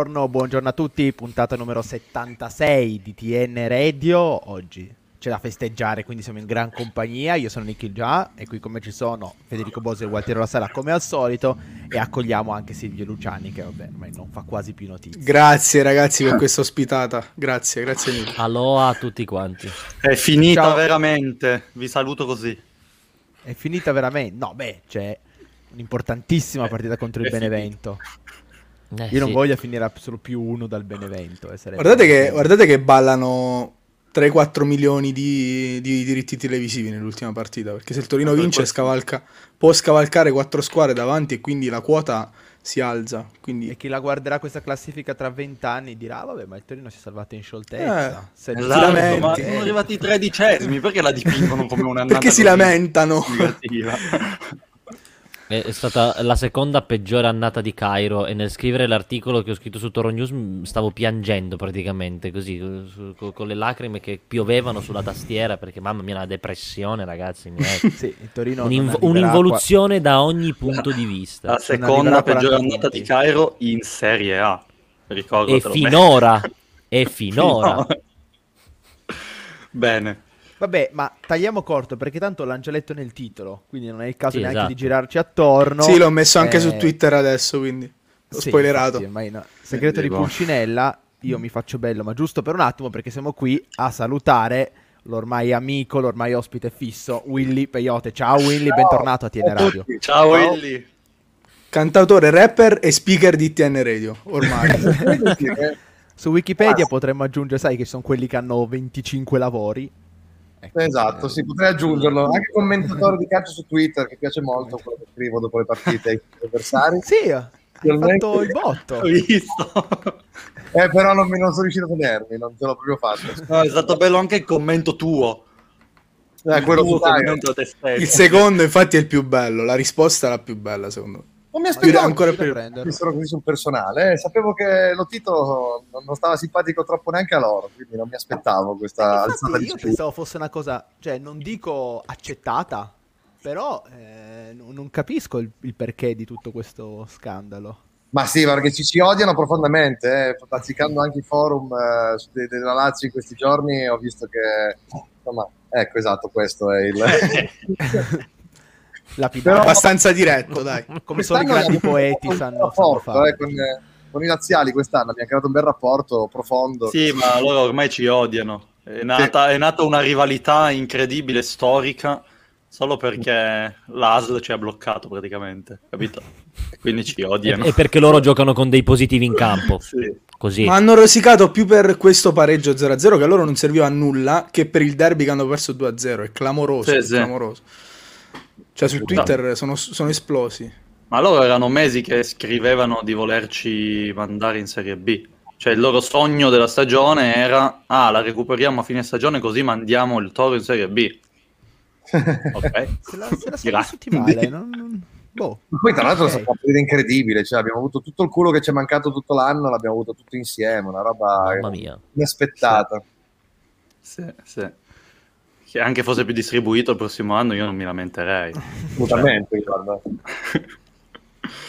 Buongiorno, buongiorno a tutti, puntata numero 76 di TN Radio. Oggi c'è da festeggiare, quindi siamo in gran compagnia. Io sono Nikhil Già e qui con me ci sono Federico Bosi e Gualtiero La Sala come al solito e accogliamo anche Silvio Luciani che vabbè ormai non fa quasi più notizie. Grazie ragazzi per questa ospitata, grazie, grazie mille. Aloha a tutti quanti. È finita Ciao. veramente, vi saluto così. È finita veramente? No, beh, c'è un'importantissima partita contro il è finita. Eh, Io non sì. voglio finire solo più uno dal Benevento. eh, Guardate che, guardate che ballano 3-4 milioni di, di diritti televisivi nell'ultima partita, perché se il Torino Per vince scavalca, può scavalcare 4 squadre davanti e quindi la quota si alza. Quindi E chi la guarderà questa classifica tra vent'anni dirà: "Ah, Vabbè, ma il Torino si è salvato in scioltezza. Eh, Se- Esatto, lamenti. ma sono arrivati i tredicesimi, perché la dipingono come un'annata perché si lamentano? È è stata la seconda peggiore annata di Cairo e nel scrivere l'articolo che ho scritto su Toro News stavo piangendo praticamente così, co- su- co- con le lacrime che piovevano sulla tastiera perché mamma mia una depressione ragazzi, sì, Un'inv- un'involuzione da ogni punto di vista. La seconda peggiore 40 annata di Cairo in Serie A. Ricordatelo E finora, e finora. Bene. Vabbè, ma tagliamo corto perché tanto l'hanno già letto nel titolo, quindi non è il caso Sì, neanche esatto. di girarci attorno. Sì, l'ho messo anche Eh, su Twitter adesso, quindi l'ho sì, spoilerato. ormai no. Segreto di Dico. Pulcinella, io mi faccio bello, ma giusto per un attimo perché siamo qui a salutare l'ormai amico, l'ormai ospite fisso, Willy Peyote. Ciao Willy, bentornato a TN Radio. Ciao Willy. Cantautore, rapper e speaker di TN Radio, ormai. Su Wikipedia potremmo aggiungere, sai che sono quelli che hanno 25 lavori. Ecco, Esatto, eh, sì, potrei aggiungerlo. Anche commentatore di calcio su Twitter, che piace molto quello che scrivo dopo le partite ai avversari. Sì, hai fatto il botto. Ho visto. Eh, però non, mi, non sono riuscito a tenermi, non ce l'ho proprio fatto. No, è stato bello anche il commento tuo. Eh, quello tuo commento. Il secondo, infatti, è il più bello. La risposta è la più bella, secondo me. Non mi aspettavo ancora più- prenderlo. fossero così sul personale. eh. Sapevo che lo titolo non, non stava simpatico troppo neanche a loro, quindi non mi aspettavo questa Infatti, alzata di io pensavo fosse una cosa, cioè non dico accettata, però eh, non capisco il, il perché di tutto questo scandalo. Ma sì, perché ci, ci odiano profondamente, eh. bazzicando anche i forum eh, della Lazio in questi giorni, ho visto che, insomma, ecco, esatto, questo è il... Lapidario. Però- Abbastanza diretto, dai. come solo i grandi poeti sanno, sanno rapporto, fare. eh, con, eh, con i laziali quest'anno abbiamo creato un bel rapporto profondo. Sì, ma loro ormai ci odiano. È nata, è nata una rivalità incredibile, storica, solo perché l'ASL ci ha bloccato praticamente, capito? Quindi ci odiano. e perché loro giocano con dei positivi in campo. Sì. Così. Ma hanno rosicato più per questo pareggio 0-0 che a loro non serviva a nulla che per il derby che hanno perso 2-0. È clamoroso, Sì, è sì. clamoroso. Cioè su Twitter sono, sono esplosi. Ma loro erano mesi che scrivevano di volerci mandare in Serie B. Cioè il loro sogno della stagione era, ah, la recuperiamo a fine stagione così mandiamo il Toro in Serie B. Ok. Se la, se la sono vissuti male, non, non- boh. Poi tra l'altro Ok. è stata una partita incredibile, cioè abbiamo avuto tutto il culo che ci è mancato tutto l'anno, l'abbiamo avuto tutto insieme, una roba Mamma mia. inaspettata. Sì, sì. Che anche fosse più distribuito il prossimo anno io non mi lamenterei. Assolutamente, guarda.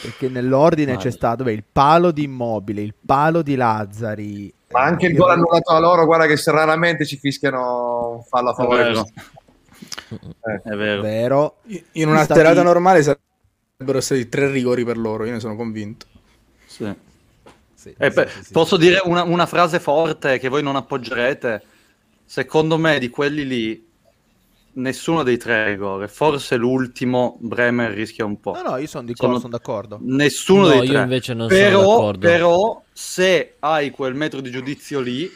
Perché nell'ordine Vale. c'è stato beh, il palo di Immobile, il palo di Lazzari. Ma anche il gol annullato a loro, guarda che se raramente ci fischiano un fallo a È favore. vero, Eh, è vero. Vero. In una Stati- serata normale sarebbero stati tre rigori per loro, io ne sono convinto. Sì. Sì, Eh, sì, beh, sì, sì. Posso dire una, una frase forte che voi non appoggerete? Secondo me di quelli lì nessuno dei tre rigore. Forse l'ultimo Bremer rischia un po'. No, no, io sono di Sono- sono d'accordo. Nessuno No, dei io tre. invece non sono però, d'accordo. però se hai quel metro di giudizio lì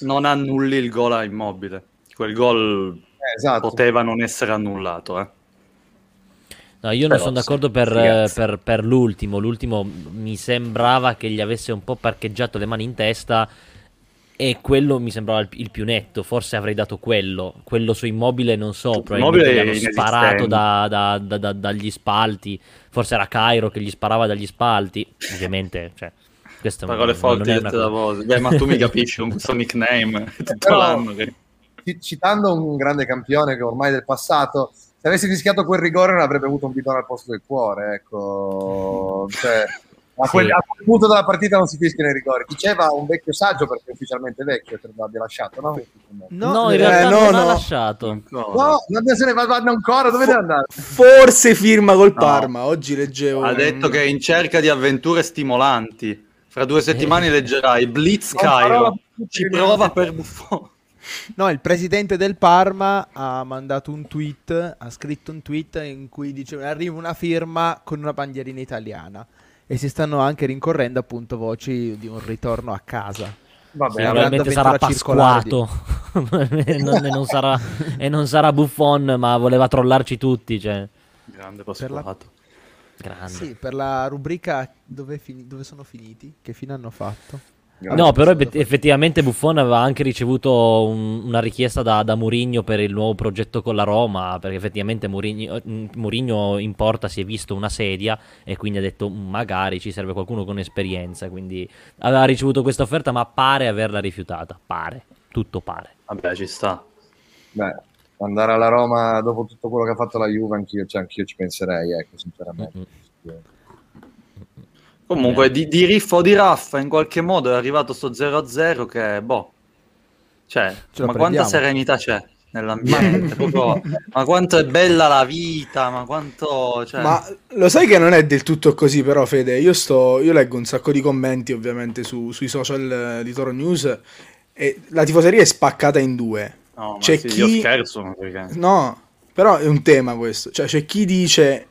non annulli il gol a immobile. Quel gol eh, esatto. poteva non essere annullato. Eh. No, io non sono d'accordo per, per- per l'ultimo. L'ultimo mi sembrava che gli avesse un po' parcheggiato le mani in testa e quello mi sembrava il, il più netto. Forse avrei dato quello. Quello su immobile non so, probabilmente Immobile gli hanno sparato da- da- da- da- dagli spalti. Forse era Cairo che gli sparava dagli spalti. Ovviamente, cioè, questo Parole non- forti non è una dette da cosa- voi. Beh, ma tu mi capisci con questo nickname tutto Però- l'anno. che- Ci- Citando un grande campione che ormai è del passato, se avessi rischiato quel rigore non avrebbe avuto un bidone al posto del cuore, ecco. Cioè, a, Sì. quel, a il punto della partita non si fischia nei rigori. Diceva un vecchio saggio perché è ufficialmente vecchio, credo l'abbia lasciato, no? No, in eh, realtà no, non no. ha lasciato. No, non se ne va vanno ancora, dove deve andare? Forse firma col Parma. Oggi leggevo. Ha detto che è in cerca di avventure stimolanti. Fra due settimane leggerai Blitz Cairo. Ci prova per Buffon. No, il presidente del Parma ha mandato un tweet, ha scritto un tweet in cui dice arriva una firma con una bandierina italiana e si stanno anche rincorrendo appunto voci di un ritorno a casa. Vabbè, Sì, Probabilmente sarà pasquato e, non, e non sarà, e non sarà Buffon, ma voleva trollarci tutti. Cioè. Grande Per la- pasquato. Grande. Sì, per la rubrica dove, fini- dove sono finiti, che fine hanno fatto? No, però effettivamente Buffon aveva anche ricevuto un- una richiesta da, da Mourinho per il nuovo progetto con la Roma, perché effettivamente Mourinho, mm, Mourinho in porta si è visto una sedia e quindi ha detto "Mm, magari ci serve qualcuno con esperienza, quindi aveva ricevuto questa offerta ma pare averla rifiutata, pare, tutto pare. Vabbè, ci sta. Beh, andare alla Roma dopo tutto quello che ha fatto la Juve, anch'io, cioè, anch'io ci penserei, ecco, sinceramente. Mm-mm. Comunque, di, di Riffo o di Raffa, in qualche modo è arrivato sto 0-0 che, boh, cioè, Ce ma quanta serenità c'è nell'ambiente? Proprio- ma quanto è bella la vita, ma quanto... Cioè, Ma lo sai che non è del tutto così, però, Fede. Io, sto, io leggo un sacco di commenti, ovviamente, su- sui social eh, di Toro News. E la tifoseria è spaccata in due. no, c'è sì, chi- io scherzo, perché... No, però è un tema questo. Cioè, c'è chi dice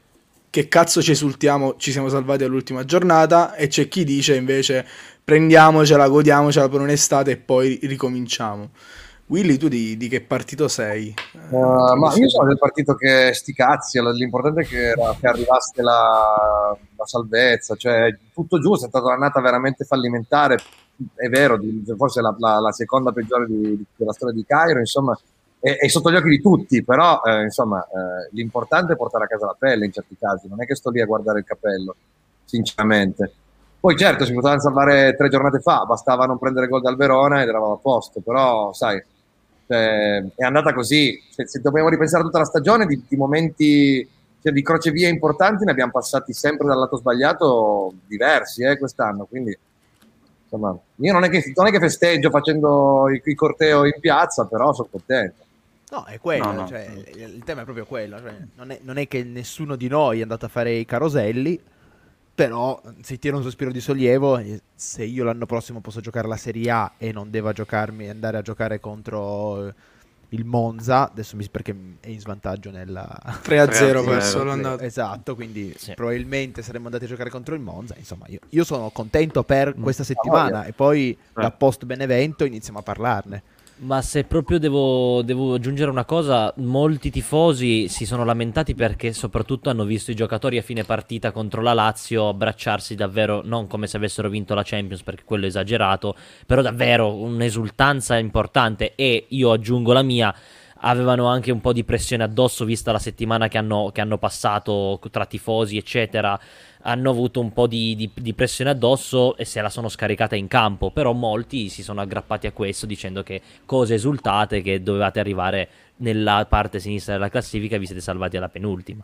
che cazzo ci esultiamo, ci siamo salvati all'ultima giornata, e c'è chi dice invece prendiamocela, godiamocela per un'estate e poi ricominciamo. Willy, tu di, di che partito sei? Uh, ma io sono del partito che sti cazzi, l'importante è che, era- che arrivasse la, la salvezza, cioè tutto giusto, è stata un'annata veramente fallimentare, è vero, forse la, la- la seconda peggiore di- della storia di Cairo, insomma, è, è sotto gli occhi di tutti, però eh, insomma eh, l'importante è portare a casa la pelle in certi casi, non è che sto lì a guardare il capello, sinceramente. Poi certo si potevano salvare tre giornate fa, bastava non prendere gol dal Verona ed eravamo a posto, però sai, cioè, è andata così. Se, se dobbiamo ripensare tutta la stagione, di, di momenti cioè, di crocevia importanti ne abbiamo passati sempre dal lato sbagliato diversi eh, quest'anno. Quindi, insomma, io non è che, non è che festeggio facendo il, il corteo in piazza, però sono contento. No, è quello, No, no. cioè, il tema è proprio quello. cioè, non, è, non è che nessuno di noi è andato a fare i caroselli, però si tira un sospiro di sollievo. e Se io l'anno prossimo posso giocare la Serie A e non devo giocarmi, andare a giocare contro eh, il Monza, adesso mi perché è in svantaggio nella... 3 a 0 3-0, perso sì. l'andata. Esatto, quindi Sì. probabilmente saremmo andati a giocare contro il Monza. Insomma, io, io sono contento per Mm. questa settimana e poi da Eh. post Benevento iniziamo a parlarne. Ma se proprio devo, devo aggiungere una cosa, molti tifosi si sono lamentati perché soprattutto hanno visto i giocatori a fine partita contro la Lazio abbracciarsi davvero, non come se avessero vinto la Champions perché quello è esagerato, però davvero un'esultanza importante. E io aggiungo la mia, avevano anche un po' di pressione addosso vista la settimana che hanno, che hanno passato tra tifosi eccetera, hanno avuto un po' di, di- di pressione addosso e se la sono scaricata in campo, però molti si sono aggrappati a questo dicendo che cose esultate, che dovevate arrivare nella parte sinistra della classifica e vi siete salvati alla penultima.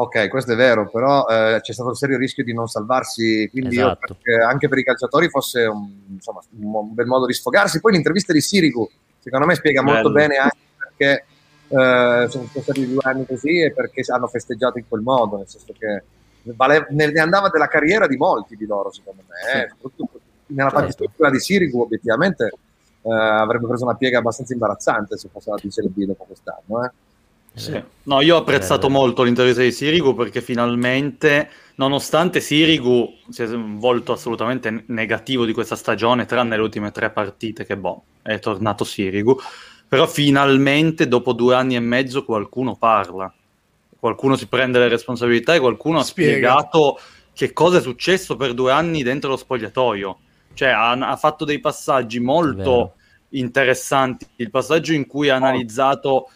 Ok, questo è vero, però eh, c'è stato il serio rischio di non salvarsi, quindi io Esatto. credo che anche per i calciatori fosse un, insomma, un, un bel modo di sfogarsi. Poi l'intervista di Sirigu, secondo me, spiega molto Bello. bene anche perché eh, sono stati due anni così e perché hanno festeggiato in quel modo, nel senso che vale- ne, andava della carriera di molti di loro, secondo me. eh. Soprattutto nella Certo. fattispecie di Sirigu, obiettivamente, eh, avrebbe preso una piega abbastanza imbarazzante se fosse andato in Serie B dopo quest'anno. Eh. Sì. No, io ho apprezzato Eh. molto l'intervista di Sirigu perché finalmente, nonostante Sirigu sia un volto assolutamente negativo di questa stagione, tranne le ultime tre partite, che boh, è tornato Sirigu, però finalmente dopo due anni e mezzo qualcuno parla, qualcuno si prende le responsabilità e qualcuno ha Spiega. spiegato che cosa è successo per due anni dentro lo spogliatoio. Cioè ha, ha fatto dei passaggi molto interessanti. Il passaggio in cui ha analizzato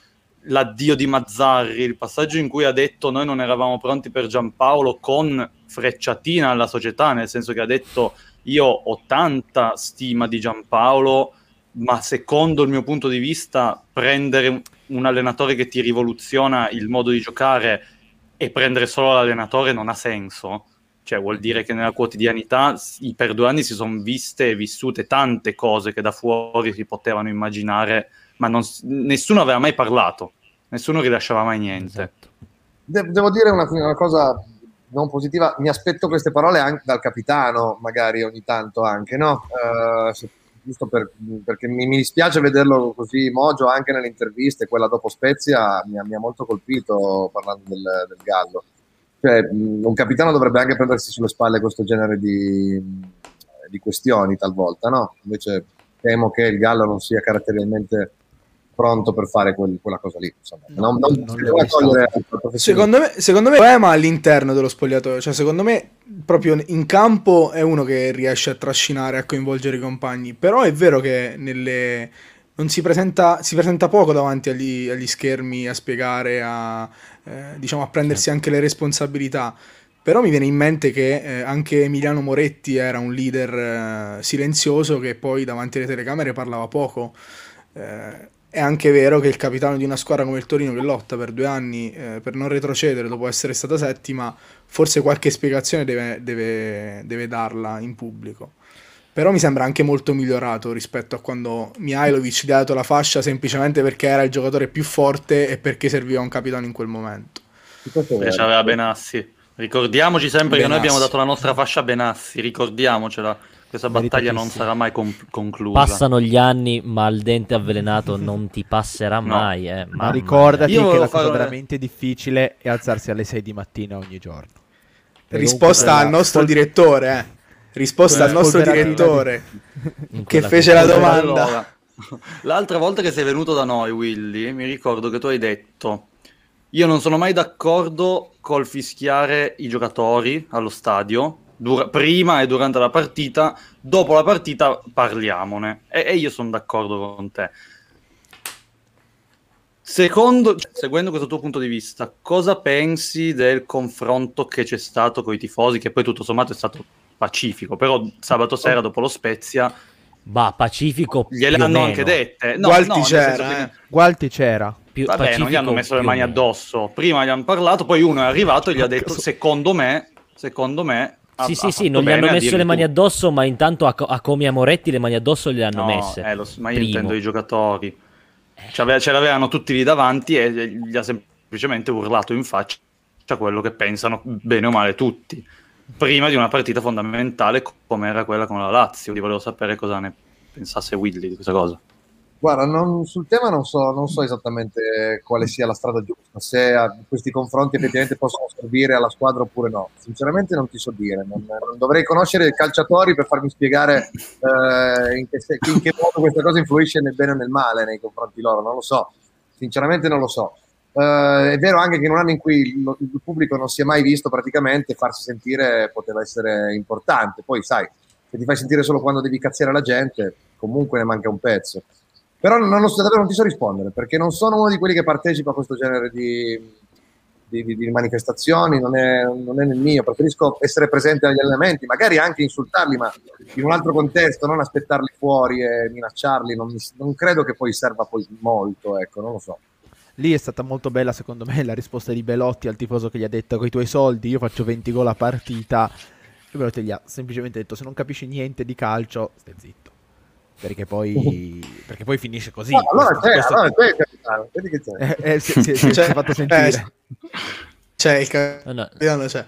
l'addio di Mazzarri, il passaggio in cui ha detto noi non eravamo pronti per Giampaolo con frecciatina alla società, nel senso che ha detto io ho tanta stima di Giampaolo, ma secondo il mio punto di vista prendere un- allenatore che ti rivoluziona il modo di giocare e prendere solo l'allenatore non ha senso. Cioè, vuol dire che nella quotidianità per due anni si sono viste e vissute tante cose che da fuori si potevano immaginare, ma non nessuno aveva mai parlato, nessuno rilasciava mai niente. Esatto. De- devo dire una, una cosa non positiva, mi aspetto queste parole anche dal capitano, magari ogni tanto anche, no? Eh, se- giusto per- perché mi, mi dispiace vederlo così mogio anche nelle interviste, quella dopo Spezia mi ha, mi ha molto colpito parlando del, del Gallo. Cioè, un capitano dovrebbe anche prendersi sulle spalle questo genere di, di questioni talvolta, no? Invece temo che il Gallo non sia caratterialmente pronto per fare quel- quella cosa lì. Insomma. Non, non, non stato. togliere. Secondo me, secondo me il problema è all'interno dello spogliatoio, cioè secondo me proprio in campo è uno che riesce a trascinare, a coinvolgere i compagni, però è vero che nelle... non si presenta, si presenta poco davanti agli, agli schermi a spiegare, a, eh, diciamo, a prendersi anche le responsabilità. Però mi viene in mente che eh, anche Emiliano Moretti era un leader eh, silenzioso che poi davanti alle telecamere parlava poco. Eh, è anche vero che il capitano di una squadra come il Torino che lotta per due anni eh, per non retrocedere dopo essere stata settima, forse qualche spiegazione deve, deve- deve darla in pubblico. Però mi sembra anche molto migliorato rispetto a quando Mihailovic gli ha dato la fascia semplicemente perché era il giocatore più forte e perché serviva un capitano in quel momento. Questo è vero. Invece aveva Benassi. Ricordiamoci sempre che noi Benassi. abbiamo dato la nostra fascia a Benassi, ricordiamocela. Questa battaglia non sarà mai com- conclusa. Passano gli anni, ma il dente avvelenato non ti passerà No. mai. Eh. Ma ricordati Io che la cosa veramente difficile è alzarsi alle 6 di mattina ogni giorno. Perché Risposta al quella- nostro direttore, eh. Risposta quella al nostro direttore in che fece la domanda. Allora, l'altra volta che sei venuto da noi, Willy, mi ricordo che tu hai detto: Io non sono mai d'accordo col fischiare i giocatori allo stadio. Dura- prima e durante la partita, dopo la partita parliamone. E, e io sono d'accordo con te. Secondo, cioè, seguendo questo tuo punto di vista, cosa pensi del confronto che c'è stato con i tifosi, che poi tutto sommato è stato pacifico, però sabato sera dopo lo Spezia Bah, Pacifico. gliel'hanno anche dette. No, Gualti no, c'era, senso che- eh. Gualti c'era. Più- Vabbè, non gli Pacifico hanno messo le mani addosso. Prima gli hanno parlato, poi uno è arrivato e gli ha detto: Secondo me, secondo me. Ha- Sì, ha sì, sì, non gli hanno messo le mani tu. addosso, ma intanto a, a Comi e a Moretti le mani addosso le hanno No, messe. eh, lo ma io Primo. intendo i giocatori. Ce l'ave- ce l'avevano tutti lì davanti e gli ha semplicemente urlato in faccia quello che pensano bene o male tutti. Prima di una partita fondamentale come era quella con la Lazio. Io volevo sapere cosa ne pensasse Willy di questa cosa. Guarda, non- sul tema non so, non so esattamente quale sia la strada giusta, se a- questi confronti effettivamente possono servire alla squadra oppure no. Sinceramente non ti so dire, non, non dovrei conoscere i calciatori per farmi spiegare eh, in, che, in che modo questa cosa influisce nel bene o nel male nei confronti loro, non lo so, sinceramente non lo so. Eh, è vero anche che in un anno in cui il, il pubblico non si è mai visto praticamente, farsi sentire poteva essere importante, poi sai, se ti fai sentire solo quando devi cazziare la gente, comunque ne manca un pezzo. Però non, davvero non ti so rispondere, perché non sono uno di quelli che partecipa a questo genere di, di- di- di manifestazioni, non è, non è nel mio, preferisco essere presente agli allenamenti, magari anche insultarli, ma in un altro contesto, non aspettarli fuori e minacciarli, non, non credo che poi serva poi molto, ecco, non lo so. Lì è stata molto bella, secondo me, la risposta di Belotti al tifoso che gli ha detto: Con i tuoi soldi io faccio 20 gol a partita. E Belotti gli ha semplicemente detto: Se non capisci niente di calcio, stai zitto. Perché poi, perché poi finisce così. Ah, allora c'è, questo- allora c'è, capitano, vedi che c'è. Eh, eh, si, si- si è Cioè, fatto sentire. eh, C'è il No, no, capitano, c'è.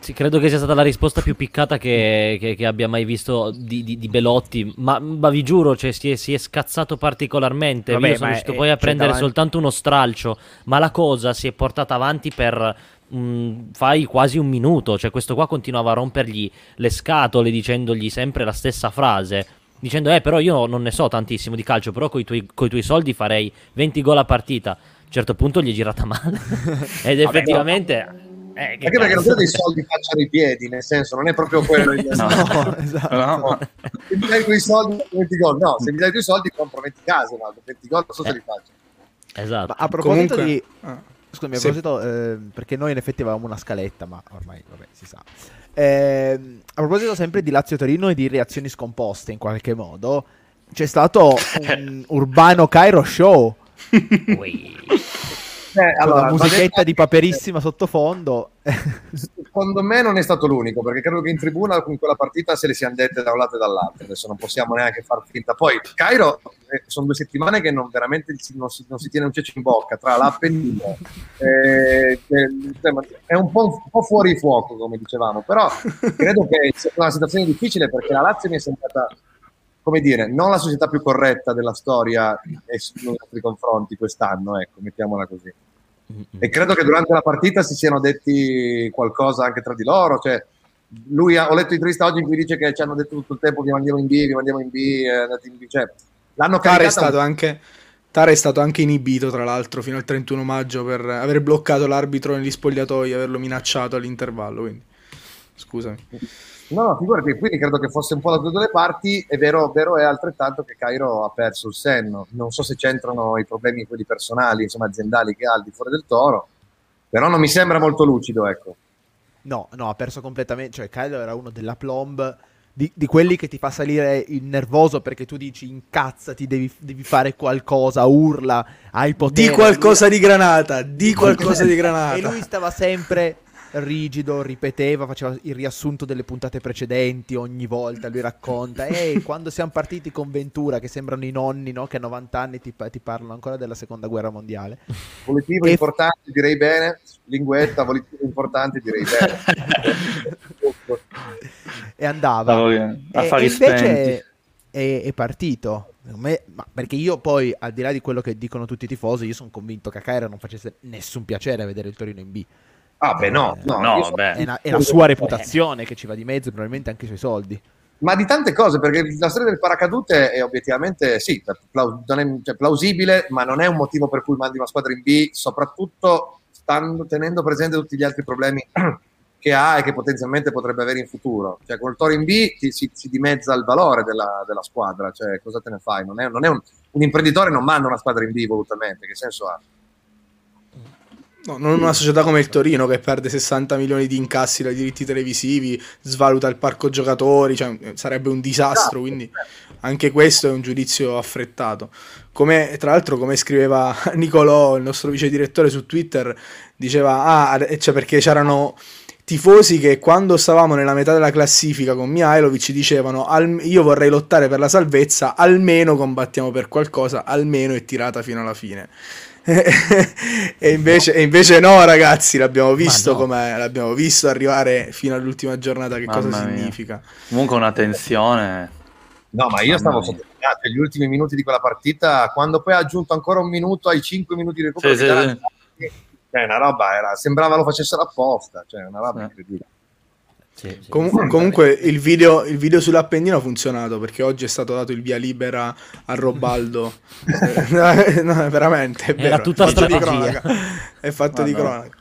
sì, credo che sia stata la risposta più piccata che, che- che abbia mai visto di, di- di Belotti. Ma, ma vi giuro, cioè, si, è, si è scazzato particolarmente. Vabbè, Io sono riuscito è- poi a prendere davanti- soltanto uno stralcio. Ma la cosa si è portata avanti per. mm, fai quasi un minuto. Cioè, questo qua continuava a rompergli le scatole dicendogli sempre la stessa frase. Dicendo, eh, però io non ne so tantissimo di calcio, però con i tuoi, coi tuoi soldi farei 20 gol a partita. A un certo punto gli è girata male. Ed effettivamente. eh, che Anche perché non credo i soldi facciano i piedi, nel senso, non è proprio quello il No. No, esatto. No. Se mi dai quei soldi, 20 gol. No, se mi dai i tuoi soldi, compro 20 case, no, 20 gol, non so se li faccio. Esatto. Ma a proposito Comunque- di. ah. Scusami, a Sì. proposito, eh, perché noi in effetti avevamo una scaletta, ma ormai vabbè, si sa. Ehm, a proposito sempre di Lazio Torino e di reazioni scomposte in qualche modo, c'è stato un Urbano Cairo show. Eh, allora, la musichetta di paperissima sottofondo. Secondo me non è stato l'unico, perché credo che in tribuna con quella partita se le siano dette da un lato e dall'altro. Adesso non possiamo neanche far finta. Poi, Cairo, eh, sono due settimane che non, veramente non, si, non si tiene un ceccio in bocca tra l'Appennino. eh, insomma, è un po', un po' fuori fuoco, come dicevamo, però credo che sia una situazione difficile perché la Lazio mi è sembrata, come dire, non la società più corretta della storia nei nostri confronti quest'anno, ecco, mettiamola così. E credo che durante la partita si siano detti qualcosa anche tra di loro. Cioè, lui ha, ho letto intervista oggi in cui dice che ci hanno detto tutto il tempo vi mandiamo in B, vi mandiamo in B, eh, andate in B. Cioè, l'hanno Tare è, stato anche, Tare è stato anche inibito, tra l'altro, fino al 31 maggio per aver bloccato l'arbitro negli spogliatoi e averlo minacciato all'intervallo. Quindi, scusami. No, no, figurati, quindi credo che fosse un po' da tutte le parti. È vero, vero è altrettanto che Cairo ha perso il senno. Non so se c'entrano i problemi quelli personali, insomma, aziendali che ha al di fuori del toro, però non mi sembra molto lucido, ecco. No, no, ha perso completamente. Cioè, Kylo era uno della plomb. Di, di quelli che ti fa salire il nervoso perché tu dici incazzati, devi, devi fare qualcosa, urla, hai potere. Di qualcosa di granata, di qualcosa di E granata. lui stava sempre rigido, ripeteva, faceva il riassunto delle puntate precedenti ogni volta. Lui racconta: Ehi, quando siamo partiti con Ventura, che sembrano i nonni, no? Che a 90 anni ti, ti parlano ancora della seconda guerra mondiale. Volitivo E- importante, direi bene. Linguetta, volitivo importante, direi bene. E andava. Stavo- E- affari e invece spenti. è, è partito. Me- ma perché io poi, al di là di quello che dicono tutti i tifosi, io sono convinto che a Cairo non facesse nessun piacere vedere il Torino in B. Ah, beh, no, no, No, io so- beh. È, una- è la sua reputazione che ci va di mezzo, probabilmente anche i suoi soldi. Ma di tante cose, perché la storia del paracadute è obiettivamente sì, è, cioè, plausibile, ma non è un motivo per cui mandi una squadra in B, soprattutto stando, tenendo presente tutti gli altri problemi che ha e che potenzialmente potrebbe avere in futuro. Cioè, col Toro in B ti- si, si dimezza il valore della, della squadra, cioè cosa te ne fai? Non è, non è un, un imprenditore non manda una squadra in B volutamente, che senso ha? No, non una società come il Torino che perde 60 milioni di incassi dai diritti televisivi, svaluta il parco giocatori, cioè, eh, sarebbe un disastro, quindi anche questo è un giudizio affrettato. Come, tra l'altro, come scriveva Nicolò, il nostro vice direttore su Twitter, diceva, ah, eh, cioè perché c'erano tifosi che quando stavamo nella metà della classifica con Mihailovic dicevano "Al- io vorrei lottare per la salvezza, almeno combattiamo per qualcosa, almeno è tirata fino alla fine. e, invece, e invece no, ragazzi, l'abbiamo visto no. com'è, l'abbiamo visto arrivare fino all'ultima giornata. Che Mamma cosa mia. significa? Comunque una tensione. No, ma io stavo Mamma mia. sottolineando gli ultimi minuti di quella partita, quando poi ha aggiunto ancora un minuto ai 5 minuti di recupero, Sì, sì, sì. cioè, una roba era, sembrava lo facessero apposta, cioè una roba Sì. incredibile. Sì, sì. Com- comunque il video, il video sull'Appennino ha funzionato perché oggi è stato dato il via libera a Robaldo. Eh, no, veramente, è Era vero, tutta è fatto di strategia. cronaca. È fatto di Madonna. cronaca.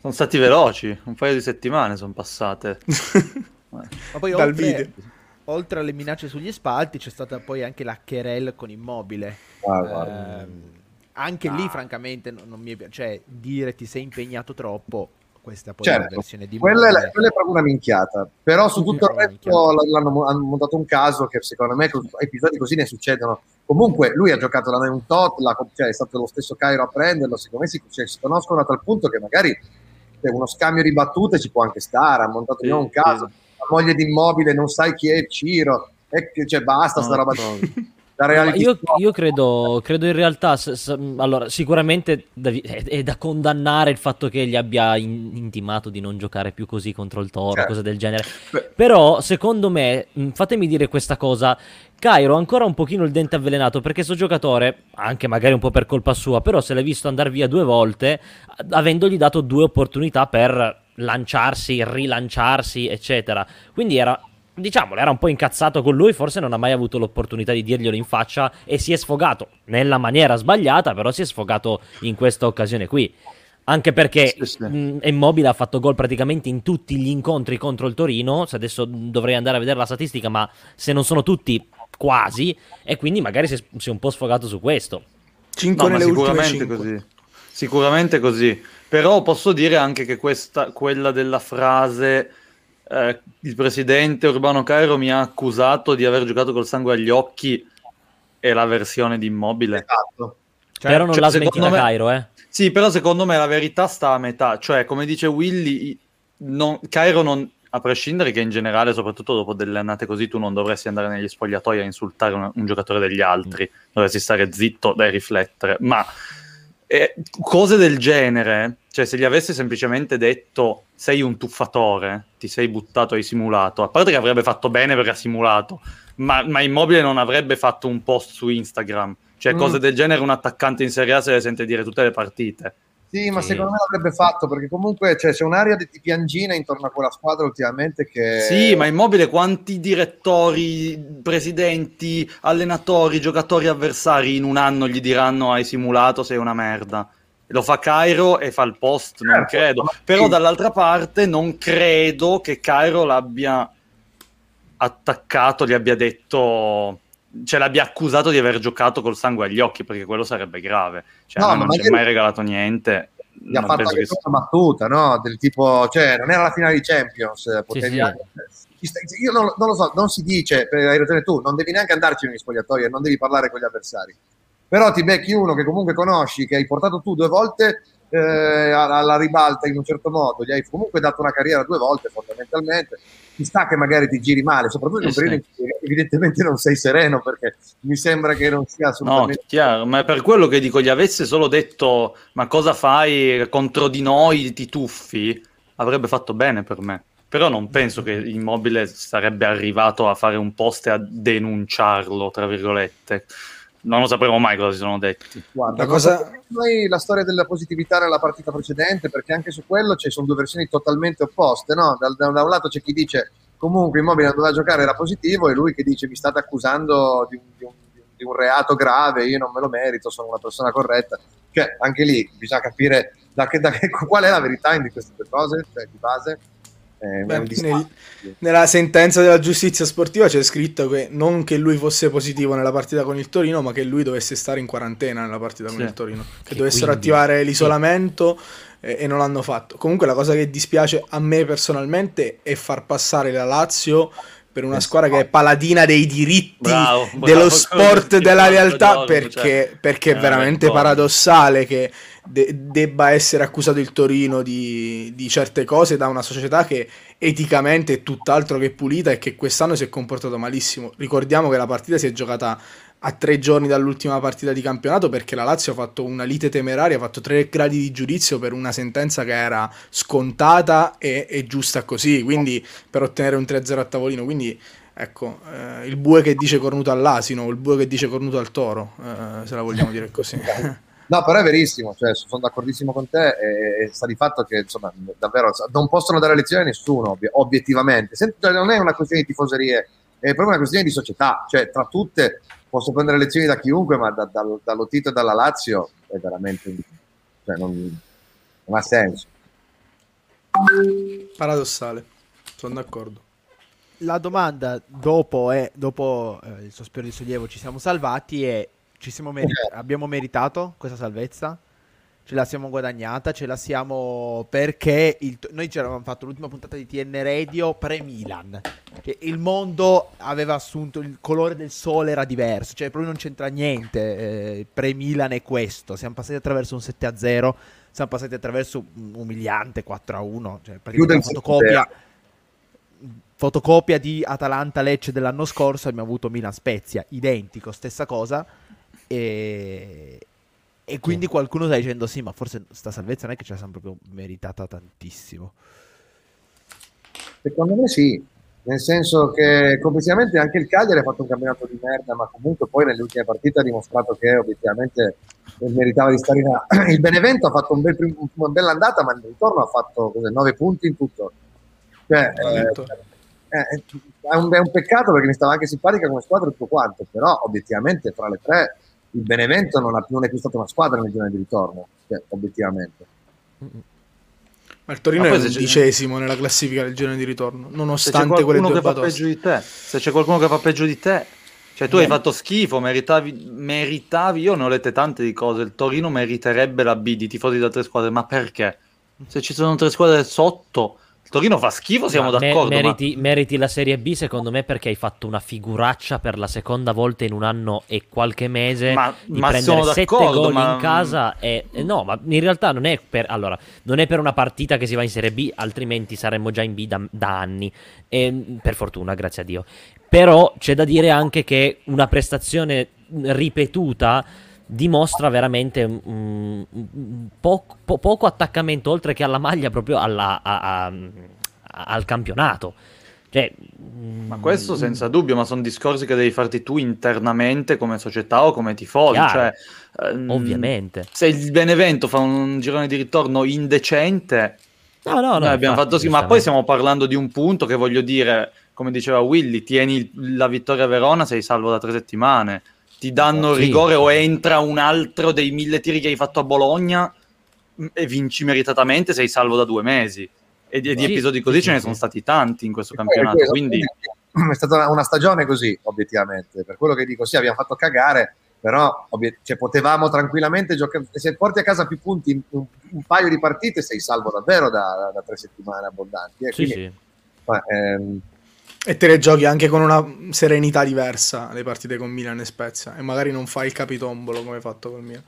Sono stati veloci, un paio di settimane sono passate. Ma poi Dal oltre, video. oltre alle minacce sugli spalti c'è stata poi anche la querel con Immobile. Ah, guarda. Ehm, anche lì francamente non, non mi è pi- cioè dire ti sei impegnato troppo, questa poi è la Certo, versione di quella è, la- quella è proprio una minchiata, però su Sì, tutto il resto l'hanno hanno montato un caso che secondo me episodi così ne succedono. Comunque lui ha giocato da noi un tot, la- cioè, è stato lo stesso Cairo a prenderlo, secondo me si, cioè, si conoscono a tal punto che magari cioè, uno scambio di battute ci può anche stare, ha montato Sì, un caso, la moglie di immobile non sai chi è Ciro, e che- cioè, basta sta No, roba. no. Io, io credo, credo in realtà, s- s- allora, sicuramente da- è, è da condannare il fatto che gli abbia in- intimato di non giocare più così contro il Toro, Certo. cose del genere. Beh. Però, secondo me, fatemi dire questa cosa, Cairo ha ancora un pochino il dente avvelenato perché sto giocatore, anche magari un po' per colpa sua, però se l'hai visto andare via due volte, avendogli dato due opportunità per lanciarsi, rilanciarsi, eccetera. Quindi era diciamolo, era un po' incazzato con lui, forse non ha mai avuto l'opportunità di dirglielo in faccia e si è sfogato nella maniera sbagliata, però si è sfogato in questa occasione qui. Anche perché Sì, sì. mh, Immobile ha fatto gol praticamente in tutti gli incontri contro il Torino, se adesso dovrei andare a vedere la statistica, ma se non sono tutti, quasi, e quindi magari si è, si è un po' sfogato su questo. 5 No, sicuramente 5. così. Sicuramente così. Però posso dire anche che questa, quella della frase eh, il presidente Urbano Cairo mi ha accusato di aver giocato col sangue agli occhi è la versione di Immobile. Esatto. Cioè, però non cioè, l'ha smentita me- Cairo, eh. Sì, però secondo me la verità sta a metà, cioè come dice Willy, non, Cairo non, a prescindere che in generale, soprattutto dopo delle annate così, tu non dovresti andare negli spogliatoi a insultare un, un giocatore degli altri, dovresti stare zitto dai riflettere, ma eh, cose del genere, cioè se gli avesse semplicemente detto sei un tuffatore, ti sei buttato, hai simulato, a parte che avrebbe fatto bene perché ha simulato, ma, ma Immobile non avrebbe fatto un post su Instagram, cioè Mm. cose del genere un attaccante in Serie A se le sente dire tutte le partite. Sì, ma Sì. secondo me l'avrebbe fatto perché comunque cioè, c'è un'area di, di piangina intorno a quella squadra ultimamente che... Sì, ma Immobile quanti direttori, presidenti, allenatori, giocatori avversari in un anno gli diranno hai simulato, sei una merda. Lo fa Cairo e fa il post, non Certo, credo. Però sì. dall'altra parte non credo che Cairo l'abbia attaccato, gli abbia detto... Cioè l'abbia accusato di aver giocato col sangue agli occhi, perché quello sarebbe grave. Cioè, No, non ci è mai regalato niente. gli ha fatto anche che... una battuta, no? Del tipo, cioè, non era la finale di Champions, potevi sì. sta- Io non, non lo so, non si dice, hai ragione tu, non devi neanche andarci negli spogliatoi e non devi parlare con gli avversari. Però ti becchi uno che comunque conosci, che hai portato tu due volte eh, alla, ribalta in un certo modo, gli hai comunque dato una carriera due volte fondamentalmente. Ci sta che magari ti giri male, soprattutto in un Sì, periodo in cui evidentemente non sei sereno perché mi sembra che non sia No, assolutamente... chiaro, ma è per quello che dico, gli avesse solo detto ma cosa fai contro di noi, ti tuffi, avrebbe fatto bene per me. Però non penso che Immobile sarebbe arrivato a fare un post e a denunciarlo, tra virgolette. Non lo sapremo mai cosa si sono detti. Guarda, La cosa- noi la storia della positività nella partita precedente, perché anche su quello ci sono due versioni totalmente opposte, no? Da, da- da un lato c'è chi dice comunque Immobile non doveva giocare, era positivo, e lui che dice mi state accusando di un, di un- di un reato grave, io non me lo merito, sono una persona corretta. Cioè, anche lì bisogna capire da che- da che- qual è la verità in queste due cose, cioè di base. Eh, Beh, nel- nella sentenza della giustizia sportiva c'è scritto che non che lui fosse positivo nella partita con il Torino, ma che lui dovesse stare in quarantena nella partita con Sì. il Torino. Che, Che dovessero quindi- attivare l'isolamento eh, e non l'hanno fatto. Comunque la cosa che dispiace a me personalmente è far passare la Lazio per una squadra che è paladina dei diritti Bravo, bravo, dello sport della realtà Giorgio, perché, cioè, perché è veramente paradossale che de- debba essere accusato il Torino di, di certe cose da una società che eticamente è tutt'altro che pulita e che quest'anno si è comportato malissimo. Ricordiamo che la partita si è giocata a tre giorni dall'ultima partita di campionato perché la Lazio ha fatto una lite temeraria, ha fatto tre gradi di giudizio per una sentenza che era scontata e, e giusta così, quindi per ottenere un 3-0 a tavolino. Quindi ecco, eh, il bue che dice cornuto all'asino il bue che dice cornuto al toro, eh, se la vogliamo dire così. No, però è verissimo, cioè, sono d'accordissimo con te e, e sta di fatto che insomma, davvero non possono dare lezioni a nessuno, obi- obiettivamente. Sen- cioè, non è una questione di tifoserie, è proprio una questione di società, cioè tra tutte posso prendere lezioni da chiunque, ma da, dal- dallo Tito e dalla Lazio è veramente cioè, non, non ha senso. Paradossale, sono d'accordo. La domanda dopo, è, dopo eh, il sospiro di sollievo ci siamo salvati e ci siamo meri- abbiamo meritato questa salvezza? Ce la siamo guadagnata? Ce la siamo perché il- noi ci eravamo fatto l'ultima puntata di TN Radio pre-Milan. Cioè, il mondo aveva assunto il colore del sole era diverso, cioè proprio non c'entra niente. eh, pre-Milan è questo. Siamo passati attraverso un 7-0, siamo passati attraverso un umiliante 4-1. Cioè, praticamente fotocopia fotocopia di Atalanta Lecce dell'anno scorso abbiamo avuto Milan Spezia identico stessa cosa e, e quindi qualcuno sta dicendo sì ma forse sta salvezza non è che ce la siamo proprio meritata tantissimo Secondo me sì, nel senso che complessivamente anche il Cagliari ha fatto un campionato di merda, ma comunque poi nelle ultime partite ha dimostrato che obiettivamente meritava di stare in A. Il Benevento ha fatto un bel prim- una bella andata, ma nel ritorno ha fatto cos'è, 9 punti in tutto. Cioè, eh, eh, è, un, è un peccato perché mi stava anche simpatica come squadra e tutto quanto, però obiettivamente fra le tre il Benevento non, ha, non è più stata una squadra nel girone di ritorno, cioè, obiettivamente. Ma il Torino Ma è undicesimo nella classifica del girone di ritorno, nonostante quelle qualcuno due che fa batoste. peggio di te, se c'è qualcuno che fa peggio di te, cioè tu hai fatto schifo, meritavi, meritavi, io ne ho lette tante di cose, il Torino meriterebbe la B di tifosi da tre squadre, ma perché? Se ci sono tre squadre sotto, Torino fa schifo, siamo Ma me- d'accordo. ma- meriti, meriti la Serie B secondo me perché hai fatto una figuraccia per la seconda volta in un anno e qualche mese Ma- di ma prendere sono 7 d'accordo, gol ma- in casa e, e no, ma in realtà non è per allora, non è per una partita che si va in Serie B, altrimenti saremmo già in B da, da anni. E, per fortuna, grazie a Dio. Però c'è da dire anche che una prestazione ripetuta dimostra veramente mm, mm, po- po- poco attaccamento oltre che alla maglia proprio alla- a- a- al campionato. Cioè, mm, Ma questo senza dubbio, ma sono discorsi che devi farti tu internamente come società o come tifosi. Cioè, ehm, ovviamente. Se il Benevento fa un girone di ritorno indecente, No, no, no. noi abbiamo fatto sì, ma poi stiamo parlando di un punto che voglio dire, come diceva Willy, tieni la vittoria a Verona, sei salvo da tre settimane. Ti danno il Sì. rigore o entra un altro dei mille tiri che hai fatto a Bologna mh, e vinci meritatamente, sei salvo da due mesi. E di, di Sì, episodi così sì, ce ne sono stati tanti in questo E campionato. questo, Quindi è stata una- stagione così, obiettivamente. Per quello che dico, sì, abbiamo fatto cagare, però obiet- cioè, potevamo tranquillamente giocare. Se porti a casa più punti in un, un paio di partite, sei salvo davvero da, da- da tre settimane abbondanti. E Sì, quindi, sì. ma, ehm, E te le giochi anche con una serenità diversa le partite con Milan e Spezia. E magari non fai il capitombolo come hai fatto col Milan.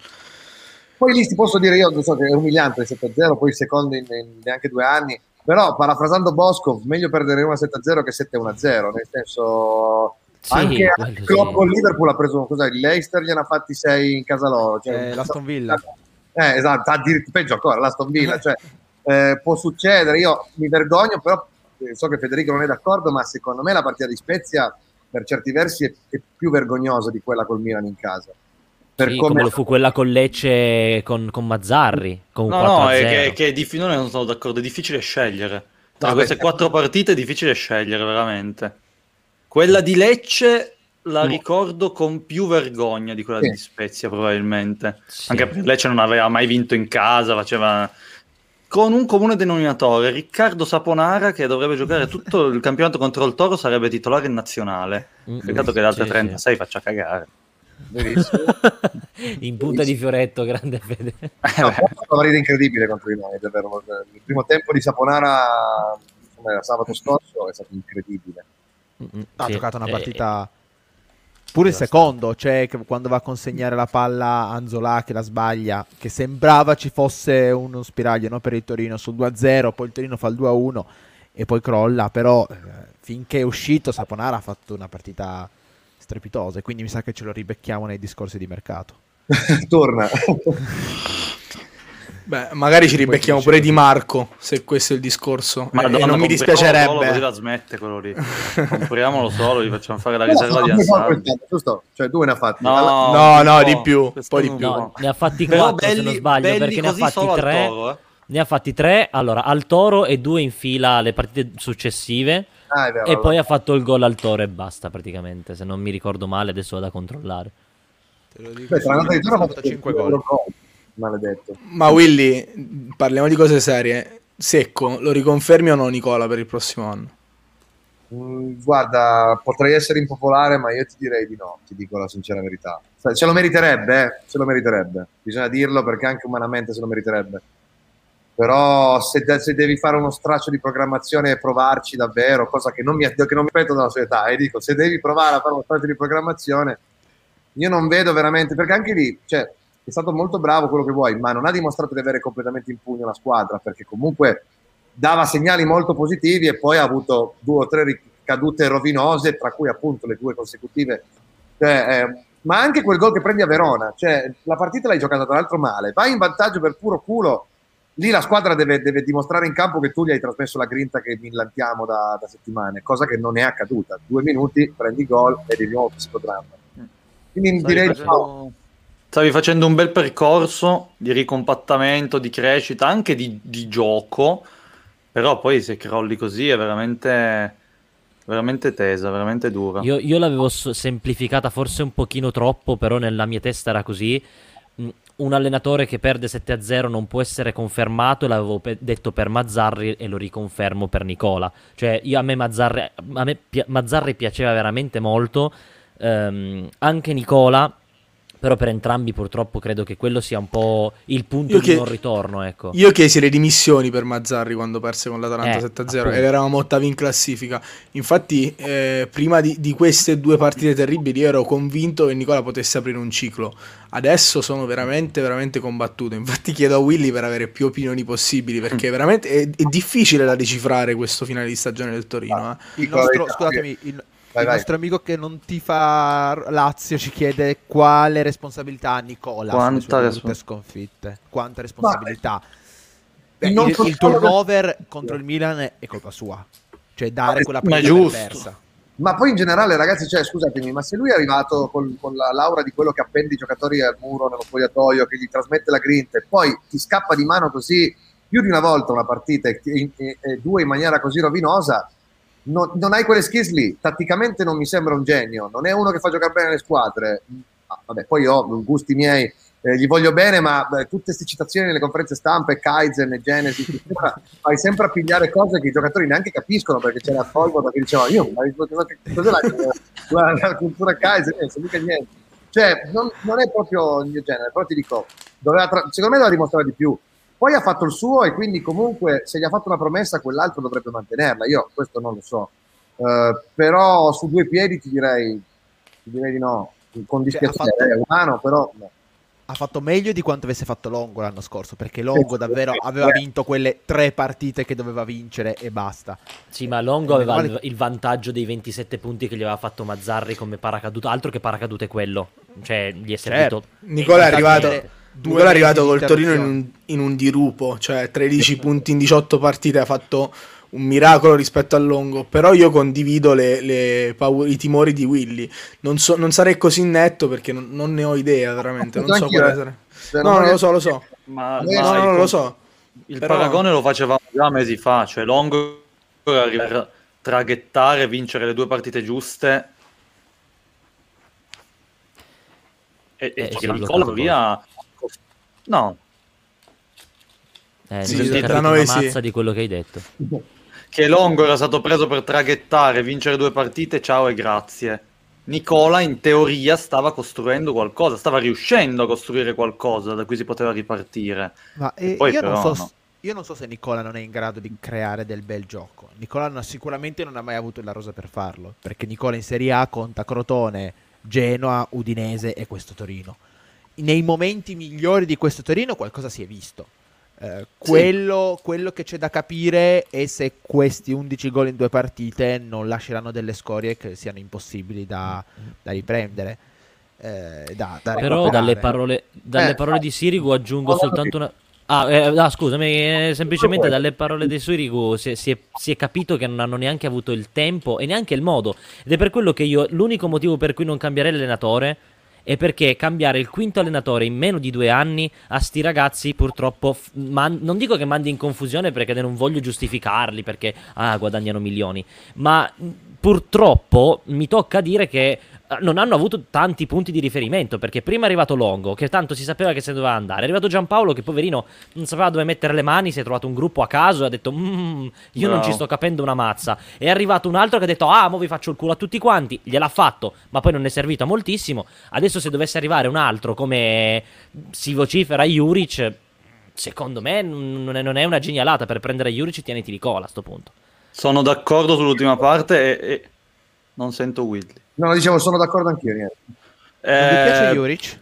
Poi lì ti posso dire io, non so che è umiliante il 7-0, poi il secondo in, in neanche due anni, però parafrasando Bosco, meglio perdere 1-7-0 che 7-1-0, nel senso Sì, anche Klopp con Liverpool ha preso, cos'è, il Leicester gliene ha fatti 6 in casa loro. Cioè, Eh, l'Aston Villa. Eh, esatto, peggio ancora, l'Aston Villa, cioè, eh, può succedere, io mi vergogno, però so che Federico non è d'accordo, ma secondo me la partita di Spezia per certi versi è, è più vergognosa di quella col Milan in casa. Per Sì, come- come lo fu quella con Lecce con, con Mazzarri. Con No, no, 4-0. è che, che è diffi- non non sono d'accordo, è difficile scegliere. Tra No, queste beh, quattro partite è difficile scegliere, veramente. Quella di Lecce la No. ricordo con più vergogna di quella Sì. di Spezia, probabilmente. Sì. Anche perché Lecce non aveva mai vinto in casa, faceva... Con un comune denominatore, Riccardo Saponara, che dovrebbe giocare tutto il campionato contro il Toro, sarebbe titolare in nazionale. Mm, Peccato che le altre sì, 36 faccia cagare. In punta di fioretto, grande fede. No, poi una partita incredibile contro di noi, davvero. Il primo tempo di Saponara, sabato scorso, è stato incredibile. Mm, Ha sì. giocato una Eh, partita. Pure il secondo, cioè che quando va a consegnare la palla a Anzola che la sbaglia, che sembrava ci fosse uno spiraglio no, per il Torino sul 2-0, poi il Torino fa il 2-1 e poi crolla, però eh, finché è uscito Saponara ha fatto una partita strepitosa e quindi mi sa che ce lo ribecchiamo nei discorsi di mercato. Torna. Beh, magari ci ribecchiamo pure di Marco, se questo è il discorso. Madonna, non mi compriamolo solo, così dispiacerebbe. la smette quello lì. Compriamolo solo, gli facciamo fare la riserva di due Ansaldi. quest'anno, giusto? Cioè due ne ha fatti. No, No, no, di più, poi di più. no. No, ne ha fatti 4 se non sbaglio, perché ne ha fatti solo al 3. Toro, eh. Ne ha fatti 3, allora al Toro e 2 in fila le partite successive. Ah, vero, E allora. poi ha fatto il gol al Toro e basta praticamente, se non mi ricordo male, adesso vado a controllare. Te lo dico di Torino ha fatto 65 5 gol. gol. Maledetto. Ma Willy, parliamo di cose serie. Secco, lo riconfermi o no Nicola per il prossimo anno? Mm, guarda, potrei essere impopolare, ma io ti direi di no, ti dico la sincera verità. Se lo meriterebbe, eh, se lo meriterebbe. Bisogna dirlo perché anche umanamente se lo meriterebbe. Però se, de- se devi fare uno straccio di programmazione e provarci davvero, cosa che non mi, che non mi ripeto dalla sua età, e dico, se devi provare a fare uno straccio di programmazione, io non vedo veramente, perché anche lì, cioè, è stato molto bravo quello che vuoi, ma non ha dimostrato di avere completamente in pugno la squadra, perché comunque dava segnali molto positivi e poi ha avuto due o tre ricadute rovinose, tra cui appunto le due consecutive. Cioè, eh, ma anche quel gol che prendi a Verona, cioè la partita l'hai giocata tra l'altro male, vai in vantaggio per puro culo, lì la squadra deve, deve dimostrare in campo che tu gli hai trasmesso la grinta che millantiamo da, da settimane, cosa che non è accaduta. Due minuti, prendi gol e di nuovo psicodramma. Quindi Stavi direi di no. Stavi facendo un bel percorso di ricompattamento, di crescita, anche di, di gioco, però poi se crolli così è veramente, veramente tesa, veramente dura. Io, io l'avevo semplificata forse un pochino troppo, però nella mia testa era così. Mm, Un allenatore che perde 7-0 non può essere confermato, l'avevo pe- detto per Mazzarri e lo riconfermo per Nicola. Cioè, io, a me, Mazzarri, a me pi- Mazzarri piaceva veramente molto, ehm, anche Nicola, Però per entrambi purtroppo credo che quello sia un po' il punto Io di che- non ritorno, ecco. Io chiesi le dimissioni per Mazzarri quando perse con l'Atalanta Eh, 7-0 appunto. ed eravamo ottavi in classifica. Infatti, eh, prima di, di queste due partite terribili, io ero convinto che Nicola potesse aprire un ciclo. Adesso sono veramente, veramente combattuto. Infatti, chiedo a Willy per avere più opinioni possibili perché veramente è, è difficile da decifrare questo finale di stagione del Torino. eh. Il nostro, scusatemi, il, Vai, il vai. nostro amico che non ti fa Lazio ci chiede quale responsabilità ha Nicola Quanta respons- sconfitte. Quanta responsabilità. Beh, il, il turnover contro il Milan è- colpa sua. Cioè dare Ma- quella ma è partita per giusto. persa. Ma poi in generale, ragazzi, cioè, scusatemi, ma se lui è arrivato col- con la laurea di quello che appende i giocatori al muro nello spogliatoio, che gli trasmette la grinta, e poi ti scappa di mano così più di una volta una partita e- e- e due in maniera così rovinosa, non, non hai quelle skills lì. Tatticamente non mi sembra un genio, non è uno che fa giocare bene le squadre. Ah, vabbè, poi ho gusti miei, eh, gli voglio bene, ma beh, tutte queste citazioni nelle conferenze stampa, e Kaizen e Genesis, fai sempre a pigliare cose che i giocatori neanche capiscono perché c'era Folgota che diceva io ma cos'è la, la, la cultura Kaizen eh, non mica niente cioè non, non è proprio il mio genere però ti dico tra- secondo me doveva dimostrare di più poi ha fatto il suo e quindi comunque se gli ha fatto una promessa quell'altro dovrebbe mantenerla io questo non lo so Eh, però su due piedi ti direi ti direi di no con dispiacere Cioè, fatto- umano però no. Ha fatto meglio di quanto avesse fatto Longo l'anno scorso, perché Longo Sì, davvero aveva vinto quelle tre partite che doveva vincere e basta. Sì, ma Longo aveva Male- il, il vantaggio dei 27 punti che gli aveva fatto Mazzarri come paracaduta, altro che paracadute quello. Cioè, gli è servito... Certo. Nicola è arrivato, infatti, due è arrivato col Torino in un, in un dirupo, cioè 13 punti in 18 partite, ha fatto un miracolo rispetto al Longo, però io condivido le, le paure- i timori di Willy, non, so- non sarei così netto perché non, non ne ho idea veramente, non so quale eh. sarà. No, non no, lo so, lo so, Ma, No, ma no, il no, lo con- so. Il Però- paragone lo facevamo già mesi fa, cioè Longo per traghettare, vincere le due partite giuste e, e Eh, cioè, via no, Eh, Sì, sì, capito tra una noi sì. mazza di quello che hai detto. che Longo era stato preso per traghettare, vincere due partite, ciao e grazie. Nicola in teoria stava costruendo qualcosa, stava riuscendo a costruire qualcosa da cui si poteva ripartire. Ma eh, io, non so, no. io non so se Nicola non è in grado di creare del bel gioco. Nicola non- sicuramente non ha mai avuto la rosa per farlo, perché Nicola in Serie A conta Crotone, Genoa, Udinese e questo Torino. Nei momenti migliori di questo Torino qualcosa si è visto. Eh, quello, quello che c'è da capire è se questi 11 gol in due partite non lasceranno delle scorie che siano impossibili da, da riprendere. eh, da, da Però dalle parole, dalle Eh, parole di Sirigu aggiungo soltanto una... Ah, eh, ah, scusami, eh, semplicemente dalle parole di Sirigu si, è- si è, si è capito che non hanno neanche avuto il tempo e neanche il modo. Ed è per quello che io, l'unico motivo per cui non cambierei l'allenatore è perché cambiare il quinto allenatore in meno di due anni a sti ragazzi purtroppo f- man- non dico che mandi in confusione perché non voglio giustificarli perché ah, guadagnano milioni, ma purtroppo mi tocca dire che non hanno avuto tanti punti di riferimento perché prima è arrivato Longo che tanto si sapeva che se doveva andare, è arrivato Giampaolo che poverino non sapeva dove mettere le mani, si è trovato un gruppo a caso e ha detto "Mm, io non Bravo. ci sto capendo una mazza. È arrivato un altro che ha detto ah, mo vi faccio il culo a tutti quanti, gliel'ha fatto, ma poi non è servito a moltissimo. Adesso se dovesse arrivare un altro come si vocifera Juric, secondo me non è, non è una genialata per prendere Juric tieniti Nicola a sto punto. Sono d'accordo sull'ultima parte e, e non sento Willy. No dicevo sono d'accordo anch'io niente. Non vi piace Eh, Juric?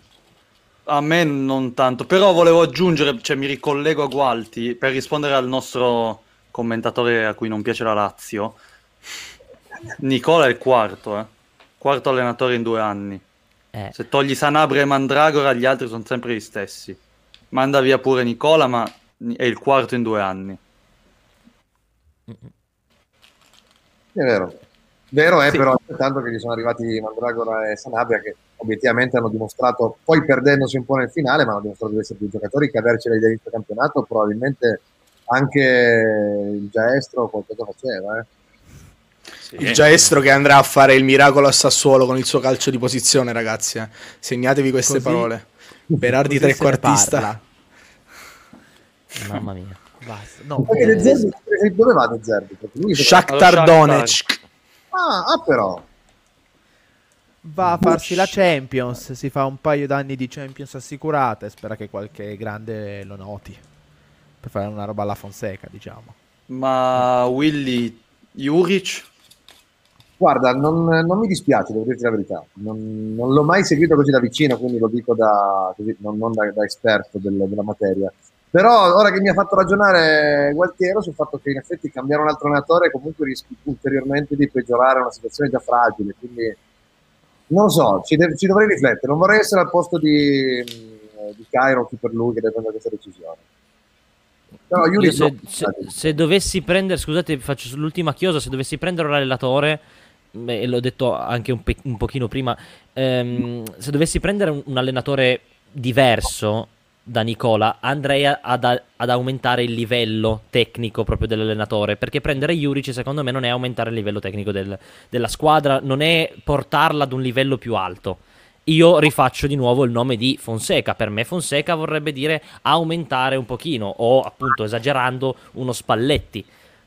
A me non tanto, però volevo aggiungere, cioè mi ricollego a Gualti per rispondere al nostro commentatore a cui non piace la Lazio. Nicola è il quarto, eh. Quarto allenatore in due anni. Eh, Se togli Sanabria e Mandragora, gli altri sono sempre gli stessi. Manda via pure Nicola, ma è il quarto in due anni. È vero. Vero è Sì. però altrettanto che gli sono arrivati Mandragora e Sanabria che obiettivamente hanno dimostrato, poi perdendosi un po' nel finale, ma hanno dimostrato di essere più giocatori che avercela da inizio campionato probabilmente anche il Giaestro qualcosa faceva. Eh. Il Giaestro che andrà a fare il miracolo a Sassuolo con il suo calcio di posizione, ragazzi. eh. Segnatevi queste Così- parole. Berardi trequartista. mamma mia. Basta. No, eh, Zerbi, eh, dove va De Zerbi? Shakhtar. Donetsk. Ah, ah, però va a farsi la Champions, si fa un paio d'anni di Champions assicurate, spera che qualche grande lo noti, per fare una roba alla Fonseca, diciamo. Ma Willy Juric? Guarda, non, non mi dispiace, devo dirti la verità. Non, non l'ho mai seguito così da vicino, quindi lo dico da, così, non, non da, da esperto del- della materia. Però ora che mi ha fatto ragionare Gualtiero sul fatto che in effetti cambiare un altro allenatore comunque rischi ulteriormente di peggiorare una situazione già fragile, quindi non lo so, ci, de- ci dovrei riflettere. Non vorrei essere al posto di, di Cairo, chi per lui che deve prendere questa decisione. Però Io Juric se, no. se- se dovessi prendere, scusate, faccio sull'ultima chiosa, se dovessi prendere un allenatore, e l'ho detto anche un, pe- un pochino prima, ehm, se dovessi prendere un, un allenatore diverso da Nicola, andrei ad, ad aumentare il livello tecnico proprio dell'allenatore, perché prendere Juric secondo me non è aumentare il livello tecnico del- della squadra, non è portarla ad un livello più alto. Io rifaccio di nuovo il nome di Fonseca. Per me Fonseca vorrebbe dire aumentare un pochino o appunto esagerando uno Spalletti.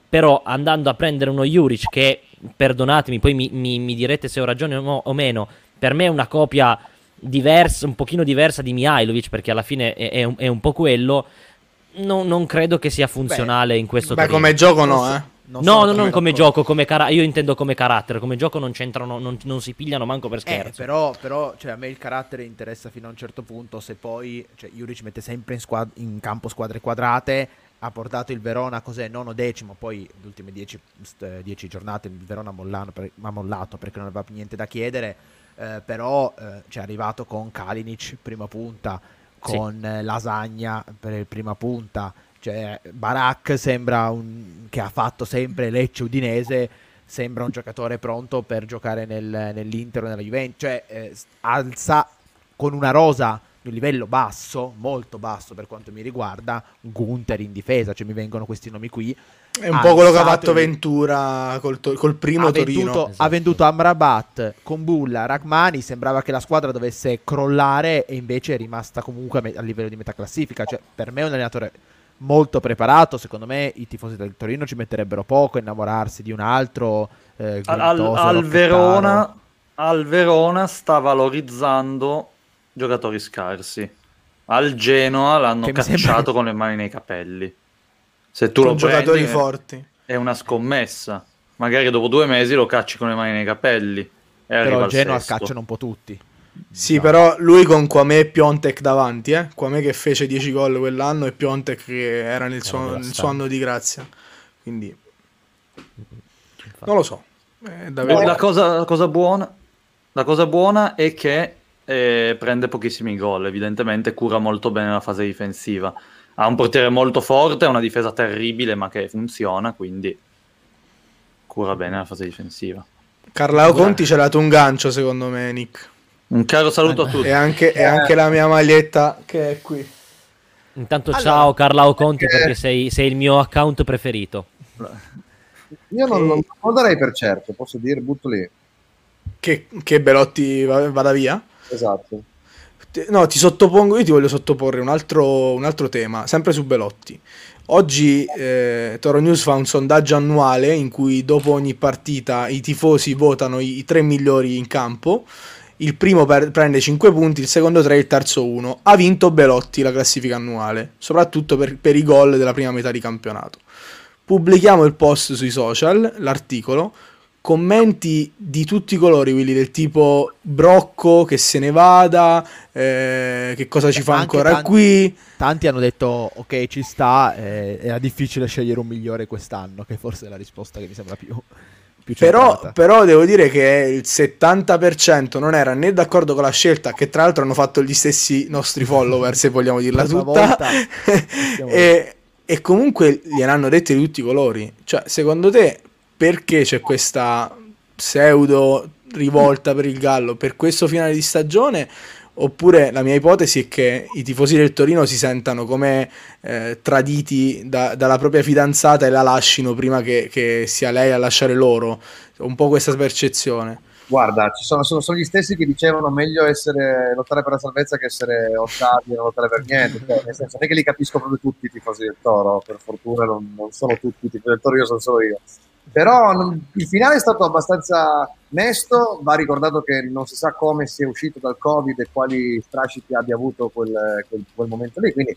Però andando a prendere uno Juric che, perdonatemi, poi mi, mi- mi direte se ho ragione o, o meno, per me è una copia diversa, un pochino diversa di Mihailovic perché alla fine è, è un, è un po' quello. Non, non credo che sia funzionale in questo Beh, Torino. come gioco no, eh. non no, no, non come gioco, come cara- io intendo come carattere. Come gioco non c'entrano, non, non si pigliano manco per Eh, scherzo. però, però cioè, a me il carattere interessa fino a un certo punto. Se poi cioè, Juric mette sempre in, squad- in campo squadre quadrate, ha portato il Verona cos'è nono decimo. Poi le ultime dieci, st- eh, dieci giornate il Verona ha mollano per- ha mollato perché non aveva niente da chiedere. Eh, però eh, cioè, è arrivato con Kalinic prima punta, Sì. con eh, Lasagna per prima punta. Cioè, Barak sembra un, che ha fatto sempre Lecce Udinese sembra un giocatore pronto per giocare nel, nell'Inter o nella Juventus, cioè eh, alza con una rosa di un livello basso, molto basso per quanto mi riguarda, Gunther in difesa, cioè mi vengono questi nomi qui. È un po' quello che ha fatto Ventura col, to- col primo ha Torino. venduto, Esatto. ha venduto Amrabat, Combulla, Rachmani, sembrava che la squadra dovesse crollare e invece è rimasta comunque a, me- a livello di metà classifica, cioè per me è un allenatore molto preparato, secondo me i tifosi del Torino ci metterebbero poco a innamorarsi di un altro eh, Al, al-. Verona, al Verona sta valorizzando giocatori scarsi. Al Genoa l'hanno Che cacciato sembra- con le mani nei capelli. Se tu Con lo giocatori prendi, forti. è una scommessa. Magari dopo due mesi lo cacci con le mani nei capelli. E Però al Genoa sesto. scacciano un po' tutti. Sì, però lui con Quame e Piontek davanti, eh? Quame che fece 10 gol quell'anno e Piontek che era nel suo, nel suo anno di grazia. Quindi non lo so. È da Oh, vedere. La cosa, la cosa buona, la cosa buona è che eh, prende pochissimi gol, evidentemente cura molto bene la fase difensiva. Ha un portiere molto forte, ha una difesa terribile ma che funziona, quindi cura bene la fase difensiva. Carlao Conti c'è dato un gancio secondo me, Nick. Un caro saluto a tutti. E anche, e anche la mia maglietta che è qui. Intanto Allora- ciao Carlao Conti perché sei, sei il mio account preferito. Io non, non lo darei per certo, posso dire, butto lì. Che, che Belotti va- vada via. Esatto. No, ti sottopongo, io ti voglio sottoporre un altro, un altro tema, sempre su Belotti. Oggi eh, Toro News fa un sondaggio annuale in cui dopo ogni partita i tifosi votano i, i tre migliori in campo. Il primo per- prende 5 punti, il secondo 3 il terzo 1. Ha vinto Belotti la classifica annuale, soprattutto per, per i gol della prima metà di campionato. Pubblichiamo il post sui social, l'articolo, commenti di tutti i colori, quelli del tipo Brocco che se ne vada, eh, che cosa ci fa Anche ancora tanti- qui. Tanti hanno detto ok ci sta, eh, era difficile scegliere un migliore quest'anno, che forse è la risposta che mi sembra più, più Però, però devo dire che il 70% non era né d'accordo con la scelta, che tra l'altro hanno fatto gli stessi nostri follower, se vogliamo dirla tutta. volta, e, e comunque gliel'hanno detto di tutti i colori. Cioè, secondo te, perché c'è questa pseudo rivolta per il Gallo per questo finale di stagione? Oppure la mia ipotesi è che i tifosi del Torino si sentano come eh, traditi da- dalla propria fidanzata e la lasciano prima che, che sia lei a lasciare loro. Un po' questa percezione. Guarda, sono, sono, sono gli stessi che dicevano meglio essere, lottare per la salvezza che essere ottavi e non lottare per niente. Cioè, nel senso, non è che li capisco proprio tutti i tifosi del Toro, per fortuna non, non sono tutti i tifosi del Toro, io sono solo io. Però non- il finale è stato abbastanza mesto, va ricordato che non si sa come sia uscito dal Covid e quali strascichi abbia avuto quel, quel- quel momento lì, quindi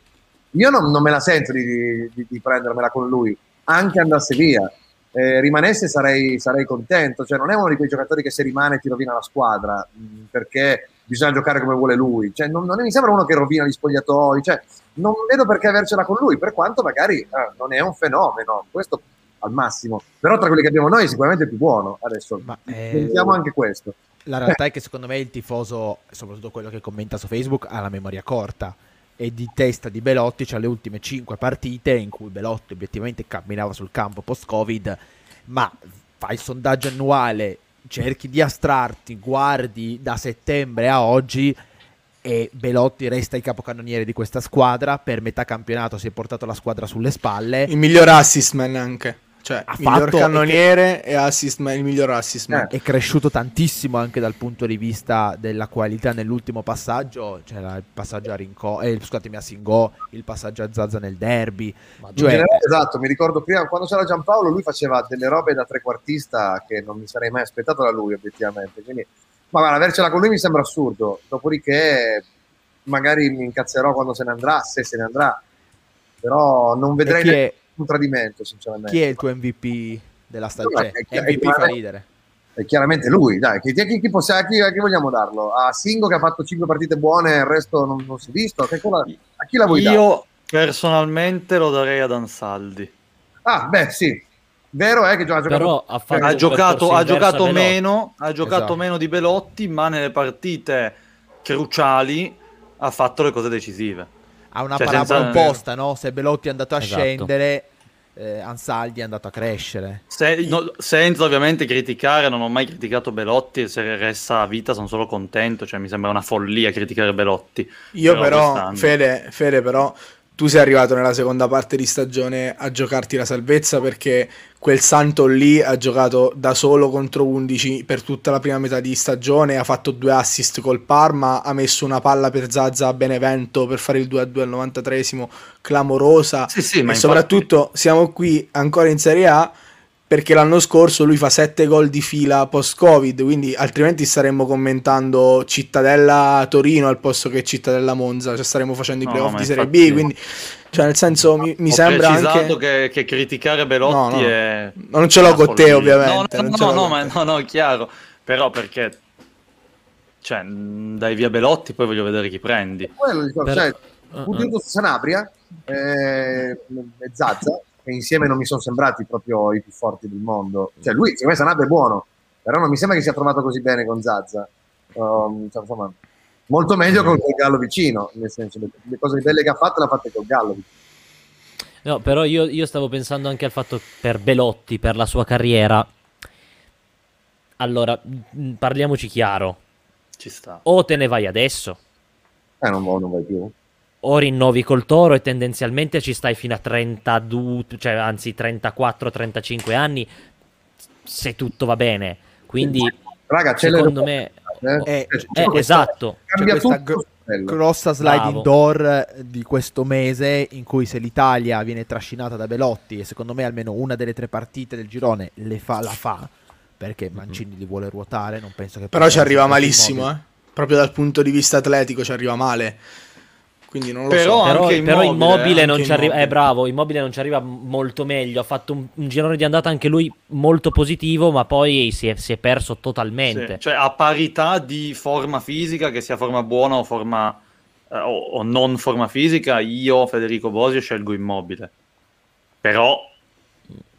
io non, non me la sento di, di- di prendermela con lui, anche andasse via. Eh, rimanesse sarei, sarei contento, cioè non è uno di quei giocatori che se rimane ti rovina la squadra, mh, perché bisogna giocare come vuole lui, cioè, non, non mi sembra uno che rovina gli spogliatoi, cioè, non vedo perché avercela con lui, per quanto magari eh, non è un fenomeno, questo al massimo, però tra quelli che abbiamo noi è sicuramente il più buono, adesso Ma, eh, pensiamo anche questo. La realtà è che secondo me il tifoso, soprattutto quello che commenta su Facebook, ha la memoria corta. E di testa di Belotti c'ha le ultime 5 partite in cui Belotti obiettivamente camminava sul campo post-Covid, ma fai il sondaggio annuale, cerchi di astrarti, guardi da settembre a oggi e Belotti resta il capocannoniere di questa squadra. Per metà campionato si è portato la squadra sulle spalle. Il miglior assist man anche. Cioè, Ha il miglior fatto- cannoniere e assist man, il miglior assist man. Eh. è cresciuto tantissimo anche dal punto di vista della qualità nell'ultimo passaggio, c'era il passaggio a Rinco, eh, scusatemi a Singò, il passaggio a Zazza nel derby, Cioè- generale, esatto, mi ricordo prima quando c'era Giampaolo, lui faceva delle robe da trequartista che non mi sarei mai aspettato da lui, obiettivamente. Quindi, ma guarda, avercela con lui mi sembra assurdo. Dopodiché, magari mi incazzerò quando se ne andrà, se se ne andrà, però non vedrei chi nessun tradimento, sinceramente. chi è il tuo MVP della stagione? È MVP fa ridere. È chiaramente lui, dai. Chi, chi, chi, possiamo- chi- chi vogliamo darlo? A Singo che ha fatto 5 partite buone e il resto non, non si è visto? Che cosa- a chi la vuoi dare? Io personalmente lo darei ad Ansaldi. Ah, beh, sì. Vero è che ha giocato Però ha fatto Ha un giocato, ha giocato meno, ha giocato Esatto. meno di Belotti, ma nelle partite cruciali ha fatto le cose decisive. Ha una Cioè, parabola senza- opposta, no? Se Belotti è andato a Esatto. scendere, eh, Ansaldi è andato a crescere. Se- no, senza ovviamente criticare, non ho mai criticato Belotti e se resta a vita sono solo contento, cioè mi sembra una follia criticare Belotti. Io Però però. Fede, Fede, però, tu sei arrivato nella seconda parte di stagione a giocarti la salvezza perché quel santo lì ha giocato da solo contro 11 per tutta la prima metà di stagione, ha fatto due assist col Parma, ha messo una palla per Zazza a Benevento per fare il 2-2 al 93esimo, clamorosa. Sì, sì, ma e infatti- soprattutto siamo qui ancora in Serie A perché l'anno scorso lui fa 7 gol di fila post-Covid, quindi altrimenti staremmo commentando Cittadella Torino al posto che Cittadella Monza, cioè staremmo facendo i No, playoff ma di Serie B, quindi cioè nel senso mi, mi sembra anche che, che criticare Belotti No, no. è... Non ce l'ho con te, ovviamente, No, no, no, no, ma no, no, è chiaro. Però perché... Cioè, dai via Belotti, poi voglio vedere chi prendi. quello discorso, Però- cioè, Uh-uh. Sanabria eh, e Zazza, che insieme non mi sono sembrati proprio i più forti del mondo. Cioè, lui, secondo me Sanabria è buono, però non mi sembra che sia trovato così bene con Zazza. Um, cioè, insomma, molto meglio con il Gallo vicino, nel senso, le, le cose belle che ha fatto le ha fatte col Gallo. No, però io, io stavo pensando anche al fatto per Belotti, per la sua carriera. Allora, mh, parliamoci chiaro. Ci sta. O te ne vai adesso, Eh, non, vuoi- non vai più. O rinnovi col Toro e tendenzialmente ci stai fino a 32, cioè anzi 34-35 anni, se tutto va bene. Quindi, Raga, secondo me... eh. Eh, Cioè, Eh, esatto. Cambia C'è questa tutto. Grossa sliding Bravo. door di questo mese in cui se l'Italia viene trascinata da Belotti e secondo me almeno una delle tre partite del girone le fa, la fa perché Mancini li vuole ruotare, non penso che Però ci arriva malissimo, eh. Proprio dal punto di vista atletico ci arriva male. Quindi non lo Però so. Però, anche però Immobile, Immobile eh, non ci arriva, è bravo, Immobile non ci arriva molto meglio, ha fatto un, un girone di andata anche lui molto positivo, ma poi si è, si è perso totalmente. Sì, Cioè, a parità di forma fisica, che sia forma buona o forma eh, o, o non forma fisica, io, Federico Bosio, scelgo immobile. Però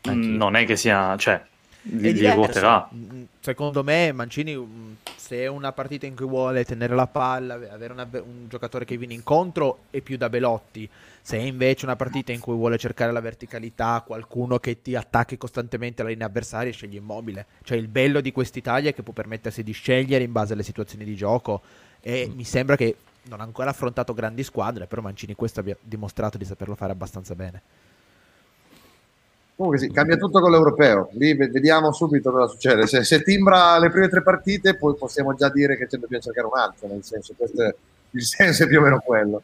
Anch'io. mh, non è che sia, cioè, li, ruoterà. Mm, Secondo me Mancini mm, se è una partita in cui vuole tenere la palla, avere una- un giocatore che viene incontro è più da Belotti. Se è invece una partita in cui vuole cercare la verticalità, qualcuno che ti attacchi costantemente alla linea avversaria, sceglie immobile. Cioè il bello di quest'Italia è che può permettersi di scegliere in base alle situazioni di gioco e Mm. mi sembra che non ha ancora affrontato grandi squadre, però Mancini questo abbia dimostrato di saperlo fare abbastanza bene. Comunque sì, cambia tutto con l'europeo. Lì ve- vediamo subito cosa succede. Se, se timbra le prime tre partite, poi possiamo già dire che ce ne dobbiamo cercare un altro. Nel senso, questo è, il senso è più o meno quello.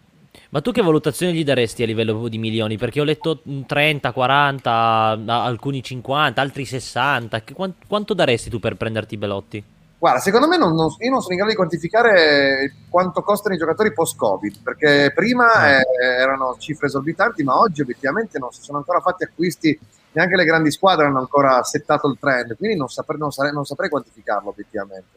Ma tu che valutazione gli daresti a livello di milioni? Perché ho letto mm, 30, 40, a- alcuni 50, altri 60. Che- quan- quanto daresti tu per prenderti Belotti? Guarda, secondo me non, non- io non sono in grado di quantificare quanto costano i giocatori post-Covid, perché prima eh, erano cifre esorbitanti, ma oggi obiettivamente non si sono ancora fatti acquisti, neanche le grandi squadre hanno ancora settato il trend, quindi non, sapre- non sare- non saprei quantificarlo obiettivamente.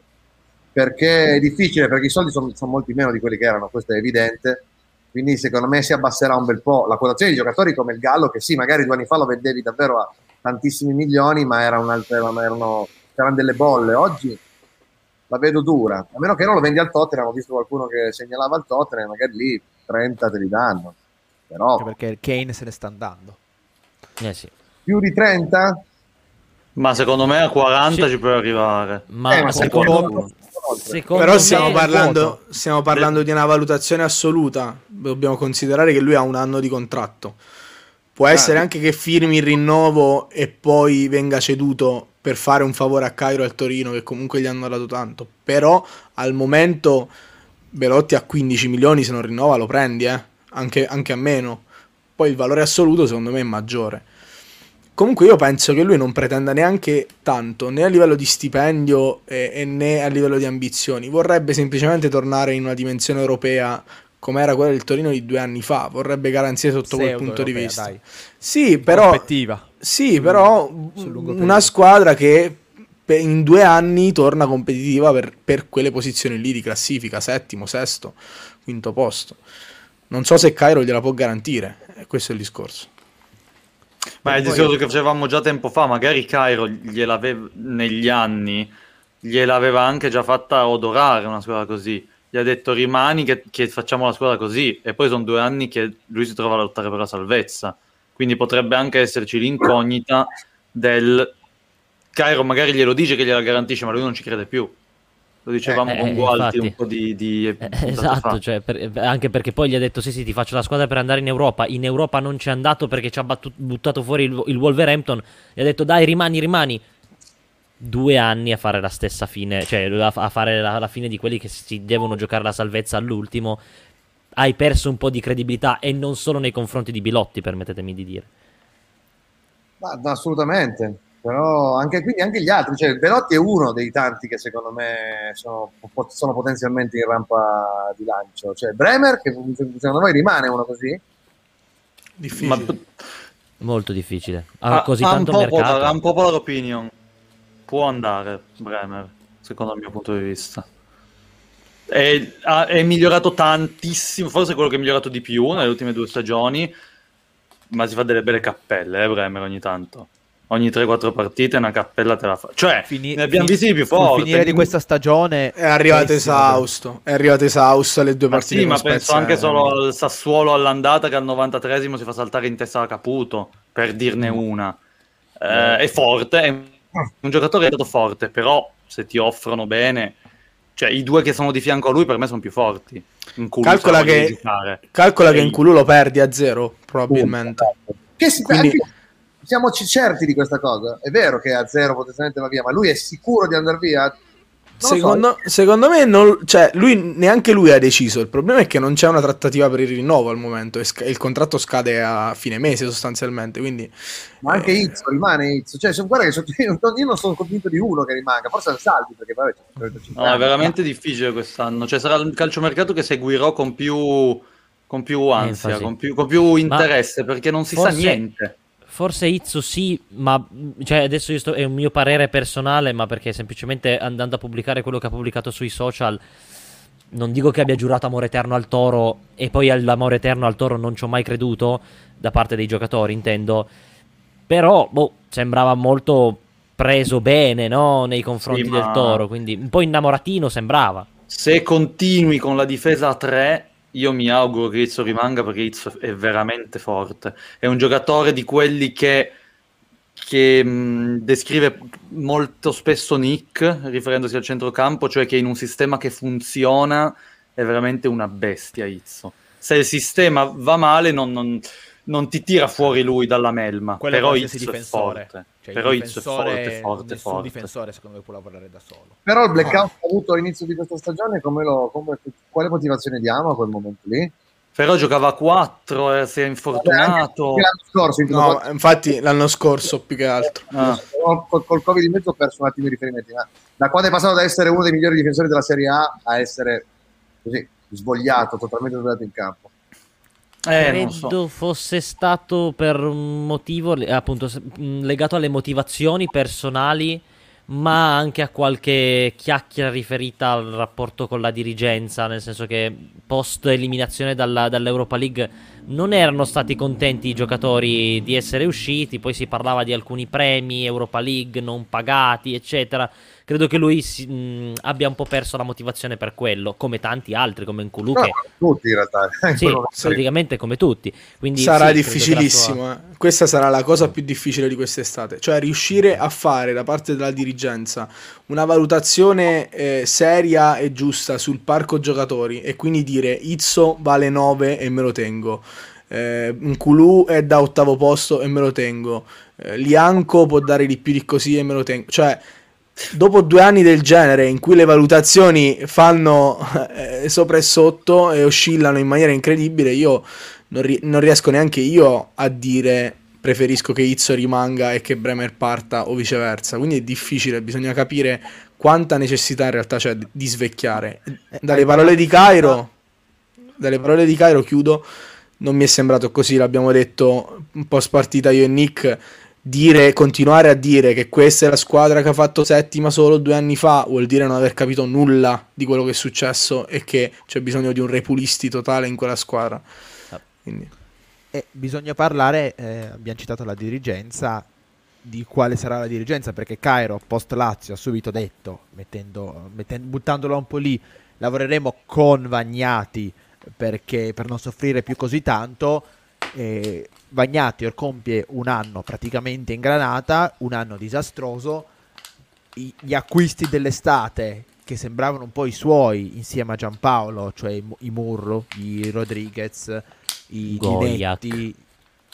Perché è difficile, perché i soldi sono, sono molti meno di quelli che erano, questo è evidente. Quindi secondo me si abbasserà un bel po' la quotazione di giocatori come il Gallo, che sì, magari due anni fa lo vendevi davvero a tantissimi milioni, ma era un'altra- erano, erano- c'erano delle bolle. Oggi la vedo dura, a meno che non lo vendi al Tottenham, ho visto qualcuno che segnalava al Tottenham, magari lì 30 te li danno, però perché Kane se ne sta andando. Eh sì. Più di 30? Ma secondo me a 40 Sì. ci puoi arrivare. Ma, Eh, ma secondo, secondo- Però me stiamo parlando, stiamo parlando di una valutazione assoluta. Dobbiamo considerare che lui ha un anno di contratto. Può essere Ah. anche che firmi il rinnovo e poi venga ceduto per fare un favore a Cairo e al Torino, che comunque gli hanno dato tanto. Però al momento Belotti a 15 milioni, se non rinnova, lo prendi, eh? anche, anche a meno. Poi il valore assoluto secondo me è maggiore. Comunque io penso che lui non pretenda neanche tanto, né a livello di stipendio eh, e né a livello di ambizioni. Vorrebbe semplicemente tornare in una dimensione europea come era quella del Torino di due anni fa. Vorrebbe garanzie sotto quel Pseudo punto di vista. dai. Sì, però, sì, però una squadra che in due anni torna competitiva per, per quelle posizioni lì di classifica, settimo, sesto, quinto posto. Non so se Cairo gliela può garantire, eh, questo è il discorso. Ma è il discorso che facevamo già tempo fa, magari Cairo gliel'aveva negli anni, gliel'aveva anche già fatta odorare una squadra così. Gli ha detto rimani che, che facciamo la squadra così e poi sono due anni che lui si trova a lottare per la salvezza. Quindi potrebbe anche esserci l'incognita del Cairo magari glielo dice che gliela garantisce, ma lui non ci crede più. Lo dicevamo Eh, con eh, Gualti infatti. un po' di... di Eh, esatto, cioè, per- anche perché poi gli ha detto sì sì ti faccio la squadra per andare in Europa, in Europa non c'è andato perché ci ha battu- buttato fuori il, il Wolverhampton, gli ha detto dai rimani, rimani, due anni a fare la stessa fine, cioè a, a fare la, la fine di quelli che si devono giocare la salvezza all'ultimo, hai perso un po' di credibilità e non solo nei confronti di Bilotti, permettetemi di dire. Ma, assolutamente. Però anche, quindi anche gli altri, cioè Velotti è uno dei tanti che secondo me sono, sono potenzialmente in rampa di lancio. Cioè Bremer, che secondo voi rimane uno così? Difficile. Ma Molto difficile. Ha Ha- così tanto po' mercato. ha un popular opinion. Può andare Bremer, secondo il mio punto di vista. È, è migliorato tantissimo, forse è quello che è migliorato di più nelle ultime due stagioni, ma si fa delle belle cappelle, eh, Bremer, ogni tanto. Ogni 3-4 partite una cappella te la fa. Cioè, Fini- ne abbiamo visti di più forti. finire di questa stagione È arrivato pessimo, esausto, è arrivato esausto alle due Ma partite sì, ma penso anche eh. solo al Sassuolo all'andata che al 93esimo si fa saltare in testa a Caputo, per dirne una. Eh, è forte, è un giocatore è stato forte, però se ti offrono bene, cioè i due che sono di fianco a lui per me sono più forti. Calcola che, calcola che in culo lo perdi a zero, probabilmente. Che si, Quindi- anche- siamo ci- certi di questa cosa. È vero che a zero potenzialmente va via, ma lui è sicuro di andare via? Lo so. Secondo, secondo me non, cioè, lui, neanche lui ha deciso. Il problema è che non c'è una trattativa per il rinnovo al momento. e sc- il contratto scade a fine mese sostanzialmente. Quindi Ma anche eh, Izzo rimane Izzo. Cioè, se- guarda che so- io non- sono convinto di uno che rimanga, forse Salvi, perché vabbè, c'è 35 No, è veramente difficile quest'anno. Cioè, sarà il calciomercato che seguirò con più, con più ansia, con più, con più interesse, perché non si forse- sa niente. Forse Izzo sì, ma cioè, adesso io sto- è un mio parere personale, ma perché semplicemente andando a pubblicare quello che ha pubblicato sui social, non dico che abbia giurato amore eterno al toro e poi all'amore eterno al toro non ci ho mai creduto, da parte dei giocatori intendo, però boh, sembrava molto preso bene no? nei confronti Sì, del ma- toro, quindi un po' innamoratino sembrava. Se continui con la difesa a 3, io mi auguro che Izzo rimanga perché Izzo è veramente forte. È un giocatore di quelli che, che mh, descrive molto spesso Nick, riferendosi al centrocampo, cioè che in un sistema che funziona è veramente una bestia Izzo. Se il sistema va male non, non- non ti tira fuori lui dalla melma, quello è però qualsiasi Izzo è difensore. forte. Cioè, però il Izzo è difensore- forte, forte, nessun forte. difensore secondo me può lavorare da solo. Però il blackout avuto all'inizio di questa stagione, come lo, come- quale motivazione diamo a quel momento lì? Però giocava a 4, eh, si è infortunato. Anche l'anno scorso, No, infatti l'anno scorso più che altro. Ah. col, col Covid in mezzo ho perso un attimo i riferimenti, ma da quando è passato da essere uno dei migliori difensori della Serie A a essere così svogliato, totalmente svogliato in campo. Eh, Credo so. fosse stato per un motivo appunto mh, legato alle motivazioni personali, ma anche a qualche chiacchiera riferita al rapporto con la dirigenza, nel senso che post eliminazione dalla- dall'Europa League non erano stati contenti i giocatori di essere usciti, poi si parlava di alcuni premi Europa League non pagati, eccetera. Credo che lui si- mh, abbia un po' perso la motivazione per quello, come tanti altri, come Nkulu No, che tutti in realtà. sì, praticamente come tutti. Quindi sarà sì, difficilissimo. sua- eh. Questa sarà la cosa più difficile di quest'estate. Cioè, riuscire a fare da parte della dirigenza una valutazione eh, seria e giusta sul parco giocatori e quindi dire Izzo vale 9 e me lo tengo. Eh, Nkulu è da ottavo posto e me lo tengo. Eh, Lianco può dare di più di così e me lo tengo. Cioè, dopo due anni del genere in cui le valutazioni fanno eh, sopra e sotto e oscillano in maniera incredibile, io non, ri- non riesco neanche io a dire preferisco che Izzo rimanga e che Bremer parta o viceversa. Quindi è difficile, bisogna capire quanta necessità in realtà c'è di- svecchiare. Dalle parole di Cairo, dalle parole di Cairo chiudo, non mi è sembrato così, l'abbiamo detto un po' spartita io e Nick, dire, continuare a dire che questa è la squadra che ha fatto settima solo due anni fa vuol dire non aver capito nulla di quello che è successo e che c'è bisogno di un repulisti totale in quella squadra. Quindi, E bisogna parlare, eh, abbiamo citato la dirigenza, di quale sarà la dirigenza, perché Cairo, post Lazio, ha subito detto, mettendo, metten- buttandola un po' lì, lavoreremo con Vagnati perché, per non soffrire più così tanto. Eh, Vagnati or compie un anno praticamente in granata, un anno disastroso. I- gli acquisti dell'estate che sembravano un po' i suoi insieme a Giampaolo, cioè i, i Murro, i Rodriguez, i Goiak. Dinetti,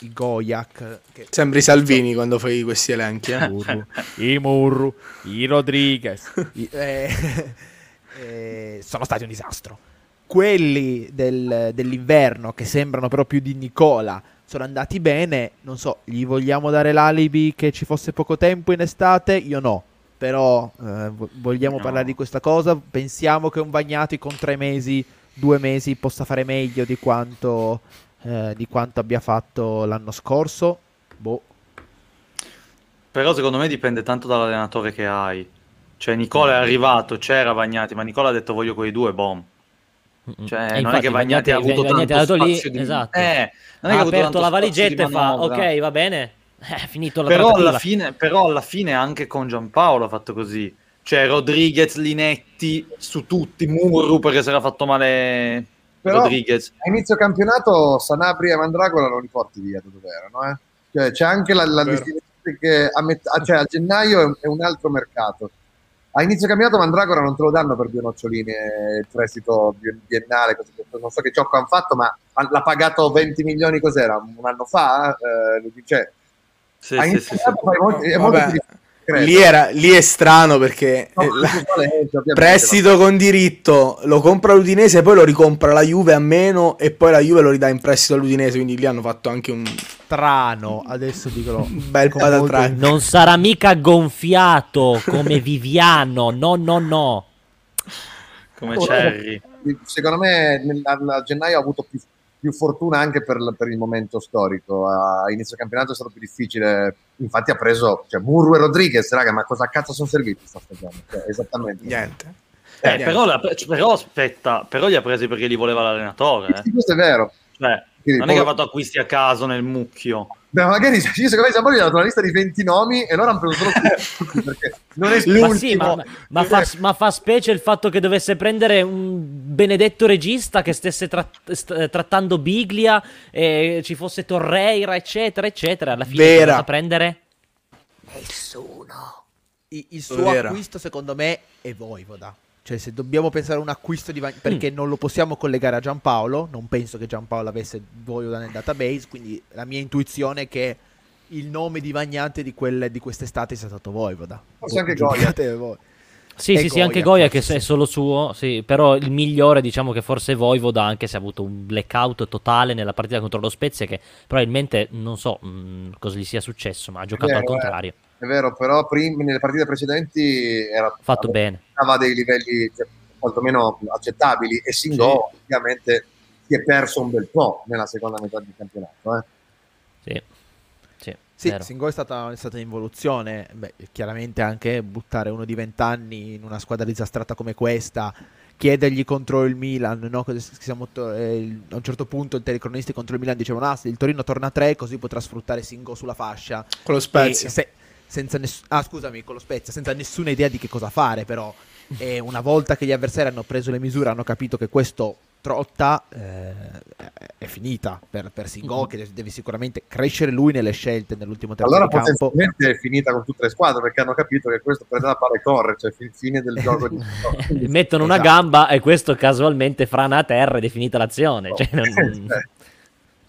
i Goiak, che sembri Salvini quando fai questi elenchi. eh. I Murru, i Rodriguez, i- eh, eh, sono stati un disastro. Quelli del- dell'inverno, che sembrano più di Nicola, sono andati bene. Non so, gli vogliamo dare l'alibi che ci fosse poco tempo in estate? Io no. Però eh, vo- vogliamo No. parlare di questa cosa? Pensiamo che un Bagnati con tre mesi, due mesi possa fare meglio di quanto, eh, di quanto abbia fatto l'anno scorso? Boh. Però secondo me dipende tanto dall'allenatore che hai. Cioè Nicola è arrivato, c'era Vagnati, ma Nicola ha detto voglio quei due, boom. Cioè, E non è infatti che Vagnati ha avuto Vagnati tanto ha dato lì, spazio di... esatto. Eh, non è ha che ha avuto aperto la spazio valigetta e fa ok va bene è finito la Però alla, fine, però alla fine anche con Giampaolo ha fatto così. Cioè Rodriguez, Linetti, su tutti, Murru perché si era fatto male Però- Rodriguez. A inizio campionato Sanabria e Mandragora non li porti via da dove erano. Eh? Cioè, c'è anche la, la distinzione che a, met- a- cioè, a gennaio è un, è un altro mercato. A inizio campionato Mandragora non te lo danno per due noccioline il prestito bien- biennale, così, non so che ciocco hanno fatto, ma ha- l'ha pagato 20 milioni cos'era? Un anno fa? Eh, cioè, Sì, a sì, inizio sì, sì. molti- è Vabbè, molto credo. Lì, era, lì è strano perché No, eh, la- Valencia, ovviamente, prestito con diritto lo compra l'Udinese, poi lo ricompra la Juve a meno e poi la Juve lo ridà in prestito all'Udinese. Quindi lì hanno fatto anche un Strano, adesso dicono un bel patatrack. non sarà mica gonfiato come Viviano no no no Come Cherry. secondo me a gennaio ha avuto più, più fortuna anche per, per il momento storico. A inizio campionato è stato più difficile. Infatti ha preso cioè, Murru e Rodriguez, raga, ma cosa cazzo sono serviti sta stagione? Cioè, esattamente. Niente. Eh, niente. però, la- però aspetta, però li ha presi perché li voleva l'allenatore. eh. Sì, questo è vero. Cioè, Quindi, non è che ha fatto acquisti a caso nel mucchio. Beh, magari io secondo me Giampoli gli ha dato una lista di 20 nomi e loro hanno preso solo tutti, perché non è ma, sì, l'ultimo. ma, ma fa, ma fa specie il fatto che dovesse prendere un benedetto regista che stesse tratt- st- trattando Biglia e ci fosse Torreira eccetera eccetera alla fine Vera. è andato a prendere Nessuno. I- il suo Vera. acquisto, secondo me, è Voivoda. Cioè, se dobbiamo pensare a un acquisto di Mm. Vag- perché non lo possiamo collegare a Giampaolo, non penso che Giampaolo avesse Voivoda nel database, quindi la mia intuizione è che il nome di Vagnante di, quelle, di quest'estate sia stato Voivoda. Forse anche Goya. voi. Sì, E sì, sì, anche Goya, Goya che forse è sì. solo suo, sì, però il migliore diciamo che forse è Voivoda anche se ha avuto un blackout totale nella partita contro lo Spezia che probabilmente non so mh, cosa gli sia successo, ma ha giocato vero, al contrario. È vero, però prim- nelle partite precedenti era Fatto bene. aveva dei livelli cioè, quantomeno accettabili e Singo ovviamente si è perso un bel po' nella seconda metà del campionato. Eh. Sì. Sì, Sì, vero. Singo è stata, è stata in evoluzione. Beh, chiaramente anche buttare uno di 20 anni in una squadra disastrata come questa, chiedergli contro il Milan, no? Siamo to- eh, il- a un certo punto i telecronisti contro il Milan dicevano: Ah, se il Torino torna a 3, così potrà sfruttare Singo sulla fascia. Con lo E Spezia. se- senza ness- ah, scusami, con lo Spezia, senza nessuna idea di che cosa fare, però. E una volta che gli avversari hanno preso le misure, hanno capito che questo trotta, eh, è- finita per, per Singo, Mhm. che deve- sicuramente crescere lui nelle scelte nell'ultimo terzo Allora di campo. è finita con tutte le squadre perché hanno capito che questo prende la palla e corre, cioè fi- fine del gioco di Mettono una Esatto. gamba e questo casualmente frana a terra ed è finita l'azione. Cioè, non-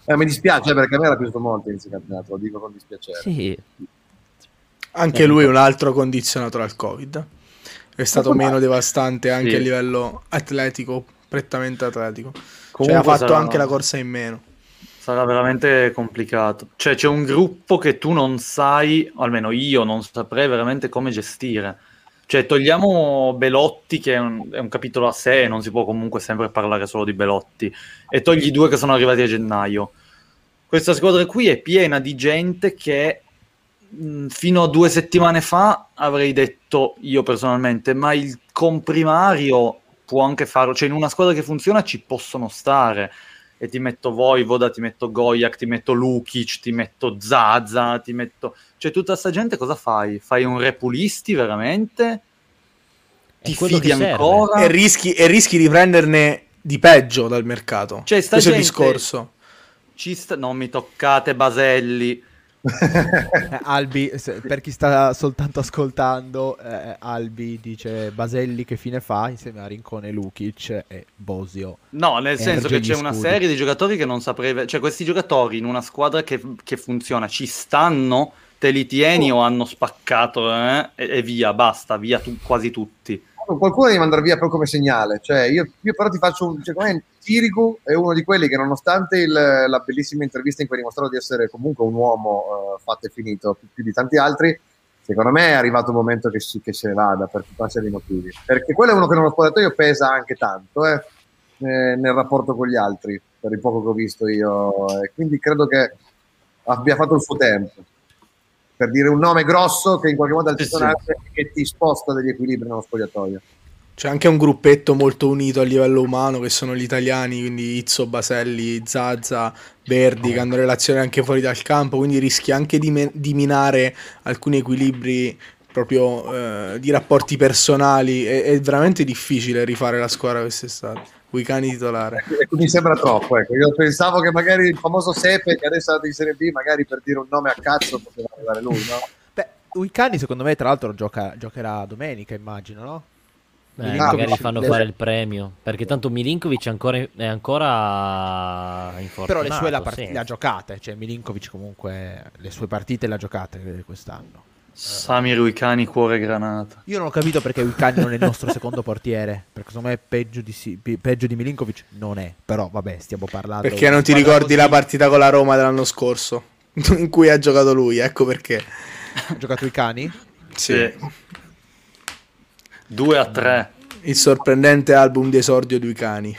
Eh, mi dispiace perché a me era piaciuto molto inizio campionato, lo dico con dispiacere. Sì. Anche lui è un altro condizionato dal Covid. È stato meno devastante anche Sì. a livello atletico, prettamente atletico. cioè ha fatto sarà- anche la corsa in meno. Sarà veramente complicato. Cioè, c'è un gruppo che tu non sai, o almeno io non saprei veramente come gestire. Cioè, togliamo Belotti, che è un, è un capitolo a sé, non si può comunque sempre parlare solo di Belotti, e togli i due che sono arrivati a gennaio. Questa squadra qui è piena di gente che fino a due settimane fa avrei detto io personalmente, ma il comprimario può anche farlo. Cioè, in una squadra che funziona ci possono stare e ti metto Voivoda, ti metto Gojak, ti metto Lukic, ti metto Zaza, ti metto... Cioè tutta sta gente cosa fai? Fai un repulisti veramente? Ti fidi ancora? E rischi, e rischi di prenderne di peggio dal mercato. Cioè, sta Questo è il gente- discorso. Ci sta- Non mi toccate Baselli. Eh, Albi, se- per chi sta soltanto ascoltando, eh, Albi dice Baselli che fine fa insieme a Rincone, Lukic e Bosio. No, nel senso Erge che c'è una scudi. serie di giocatori che non saprei... Cioè questi giocatori in una squadra che, che funziona ci stanno, te li tieni o hanno spaccato eh? e, e via, basta, via tu- quasi tutti. Qualcuno devi mandare via proprio come segnale. Cioè, io, io però ti faccio un. Secondo me, Sirigu è uno di quelli che, nonostante il- la bellissima intervista in cui ha dimostrato di essere comunque un uomo eh, fatto e finito più, più di tanti altri, secondo me è arrivato il momento che, si- che se ne vada per tutta una serie di motivi. Perché quello è uno che nello spogliatoio pesa anche tanto eh, eh, nel rapporto con gli altri, per il poco che ho visto io. E quindi credo che abbia fatto il suo tempo. Per dire un nome grosso che in qualche modo è Sì, sì. altisonante e che ti sposta degli equilibri nello spogliatoio. C'è anche un gruppetto molto unito a livello umano che sono gli italiani, quindi Izzo, Baselli, Zazza, Verdi, che hanno relazioni anche fuori dal campo, quindi rischi anche di, me- di minare alcuni equilibri proprio eh, di rapporti personali. È, è veramente difficile rifare la squadra quest'estate. Uicani titolare. Ecco, mi sembra troppo. Ecco. Io pensavo che magari il famoso Sepe, che adesso è andato in Serie B, magari per dire un nome a cazzo poteva arrivare lui, no? Beh, Uicani secondo me tra l'altro gioca- giocherà domenica, immagino, no? Eh, magari fanno fare il premio perché tanto Milinkovic è ancora, è ancora Però le sue la part- sì. le ha giocate, cioè Milinkovic comunque le sue partite le ha giocate quest'anno. Samir Uicani, cuore granata. Io non ho capito perché Uicani non è il nostro secondo portiere, perché secondo me peggio di, peggio di Milinkovic non è, però vabbè stiamo parlando... Perché non ti ricordi così. la partita con la Roma dell'anno scorso? In cui ha giocato lui, ecco perché. Ha giocato Uicani? Sì. 2 a 3. Il sorprendente album di esordio di Uicani.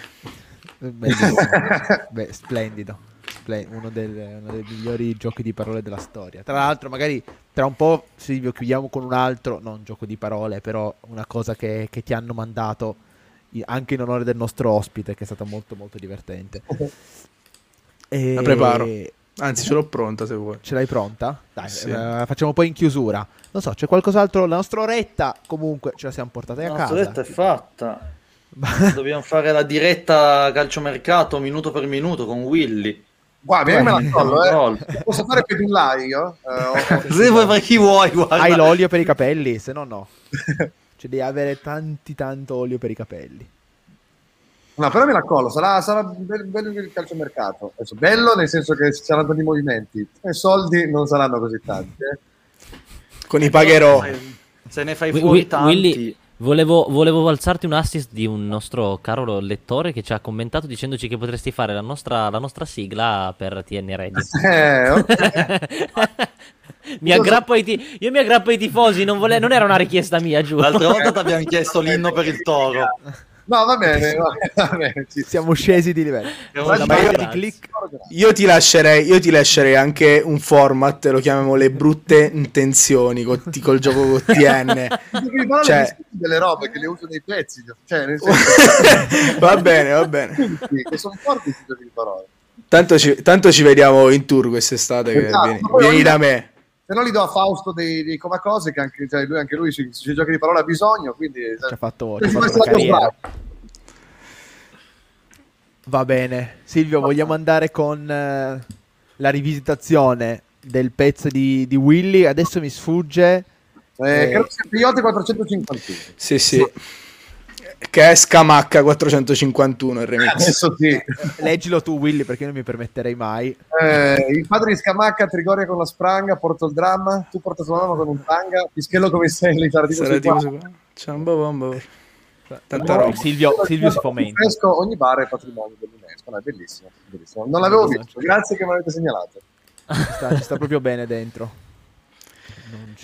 Bellissimo. Beh, splendido. Sple- uno, del- uno dei migliori giochi di parole della storia. Tra l'altro, magari tra un po', Silvio, chiudiamo con un altro, non gioco di parole, però una cosa che, che ti hanno mandato anche in onore del nostro ospite, che è stata molto molto divertente. E- La preparo. Anzi, ce l'ho pronta se vuoi. Ce l'hai pronta? Dai, Sì. eh, facciamo poi in chiusura. Non so, c'è qualcos'altro? La nostra oretta, comunque, ce la siamo portati a La casa. nostra è fatta. Dobbiamo fare la diretta calciomercato minuto per minuto con Willy. Guarda, io me la collo, eh. Posso fare più di un là io? Eh, Se vuoi per chi vuoi, guarda. Hai l'olio per i capelli? Se no, no. Cioè, devi avere tanti, tanto olio per i capelli. No, però me la collo, sarà, sarà be- bello il calciomercato. Adesso, bello nel senso che ci saranno tanti movimenti, e soldi non saranno così tanti. eh. Con i pagherò. Se ne fai fuori tanti. Willy, Volevo, volevo alzarti un assist di un nostro caro lettore che ci ha commentato dicendoci che potresti fare la nostra, la nostra sigla per TN Radio. Eh, ok. mi aggrappo ai ti- io mi aggrappo ai tifosi, non, vole- non era una richiesta mia, giuro. L'altra volta ti abbiamo chiesto l'inno per il toro. No, va bene, va bene. ci- Siamo scesi di livello. Io-. Io ti lascerei, io ti lascerei anche un format, lo chiamiamo le brutte intenzioni col, col gioco con TN. Cioè- delle robe che le uso nei pezzi, cioè nel senso va bene, va bene. sono forti questi giochi di parole. Tanto ci, tanto ci vediamo in tour quest'estate. Che Esatto, vieni, vieni da me. Se no li do a Fausto dei, dei Comacose, che anche, cioè, lui, anche lui sui, sui giochi di parole ha bisogno, quindi... Ci ha fatto, ci ha fatto una. Va bene. Silvio, vogliamo andare con eh, la rivisitazione del pezzo di, di Willy. Adesso mi sfugge. Eh, Eh. credo sia Piote 451. Sì, sì. Che è Scamacca 451 il remix. Adesso sì. Leggilo tu, Willy, perché io non mi permetterei mai. Eh, il padre di Scamacca, Trigoria con la spranga, porto il dramma, tu porta tua mamma con un tanga, Pischello come sei, tipo Sarà sui. Tanta No, roba. Silvio, Silvio si fomenta. Fresco, ogni bar è patrimonio dell'UNESCO, no, è bellissimo, bellissimo. Non l'avevo visto, grazie che me l'avete segnalato. Ci sta, ci sta proprio bene dentro.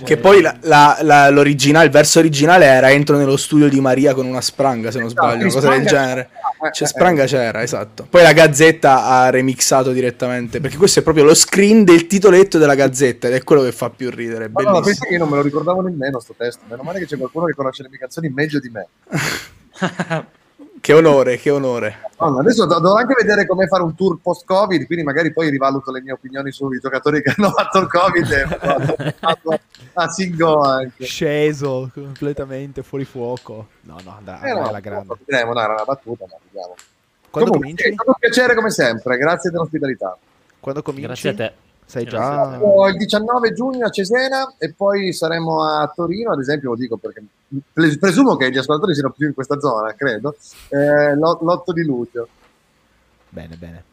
Che poi la- la- la- l'originale, il verso originale era entro nello studio di Maria con una spranga, se non Esatto, sbaglio, una cosa del genere. c'era. Eh, Cioè, eh, spranga c'era, esatto. Poi la Gazzetta ha remixato direttamente, perché questo è proprio lo screen del titoletto della Gazzetta ed è quello che fa più ridere, Ma no, pensa che io non me lo ricordavo nemmeno sto testo. Meno male che c'è qualcuno che conosce le mie canzoni meglio di me. Che onore, che onore. No, no, adesso do- dovrò anche vedere come fare un tour post-Covid, quindi magari poi rivaluto le mie opinioni sui giocatori che hanno fatto il Covid e fatto a Singo anche. Sceso completamente fuori fuoco. No, no, andrà, Eh no, alla grande. vedremo, no, era una battuta, ma vediamo. Quando Comunque, cominci? È stato un piacere come sempre, grazie dell'ospitalità. Quando cominci? Grazie a te. Sai Grazie già. Siamo Il 19 giugno a Cesena e poi saremo a Torino, ad esempio, lo dico perché pre- presumo che gli ascoltatori siano più in questa zona, credo, eh, l'8 l'8 di luglio. Bene, bene.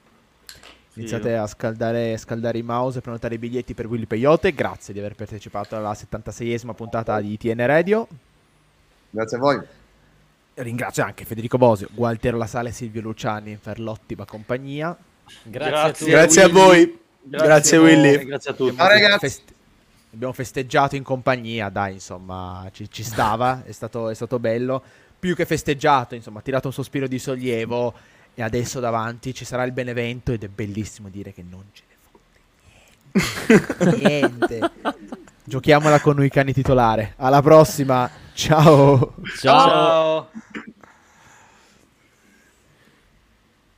Iniziate a scaldare, scaldare i mouse e prenotare i biglietti per Willy Peyote. Grazie di aver partecipato alla 76esima puntata di TN Radio. Grazie a voi. Ringrazio anche Federico Bosio, Gualtiero La Sala e Silvio Luciani per l'ottima compagnia. Grazie, a tutti. Grazie a voi. Grazie, Willy. Grazie a tutti. Ciao, ragazzi. Feste- abbiamo festeggiato in compagnia, dai, insomma, ci, ci stava, è stato, è stato bello. Più che festeggiato, insomma, ha tirato un sospiro di sollievo e adesso davanti ci sarà il Benevento ed è bellissimo dire che non ce ne fotte niente. niente. Giochiamola con noi cani titolare. Alla prossima. Ciao. Ciao. Ciao.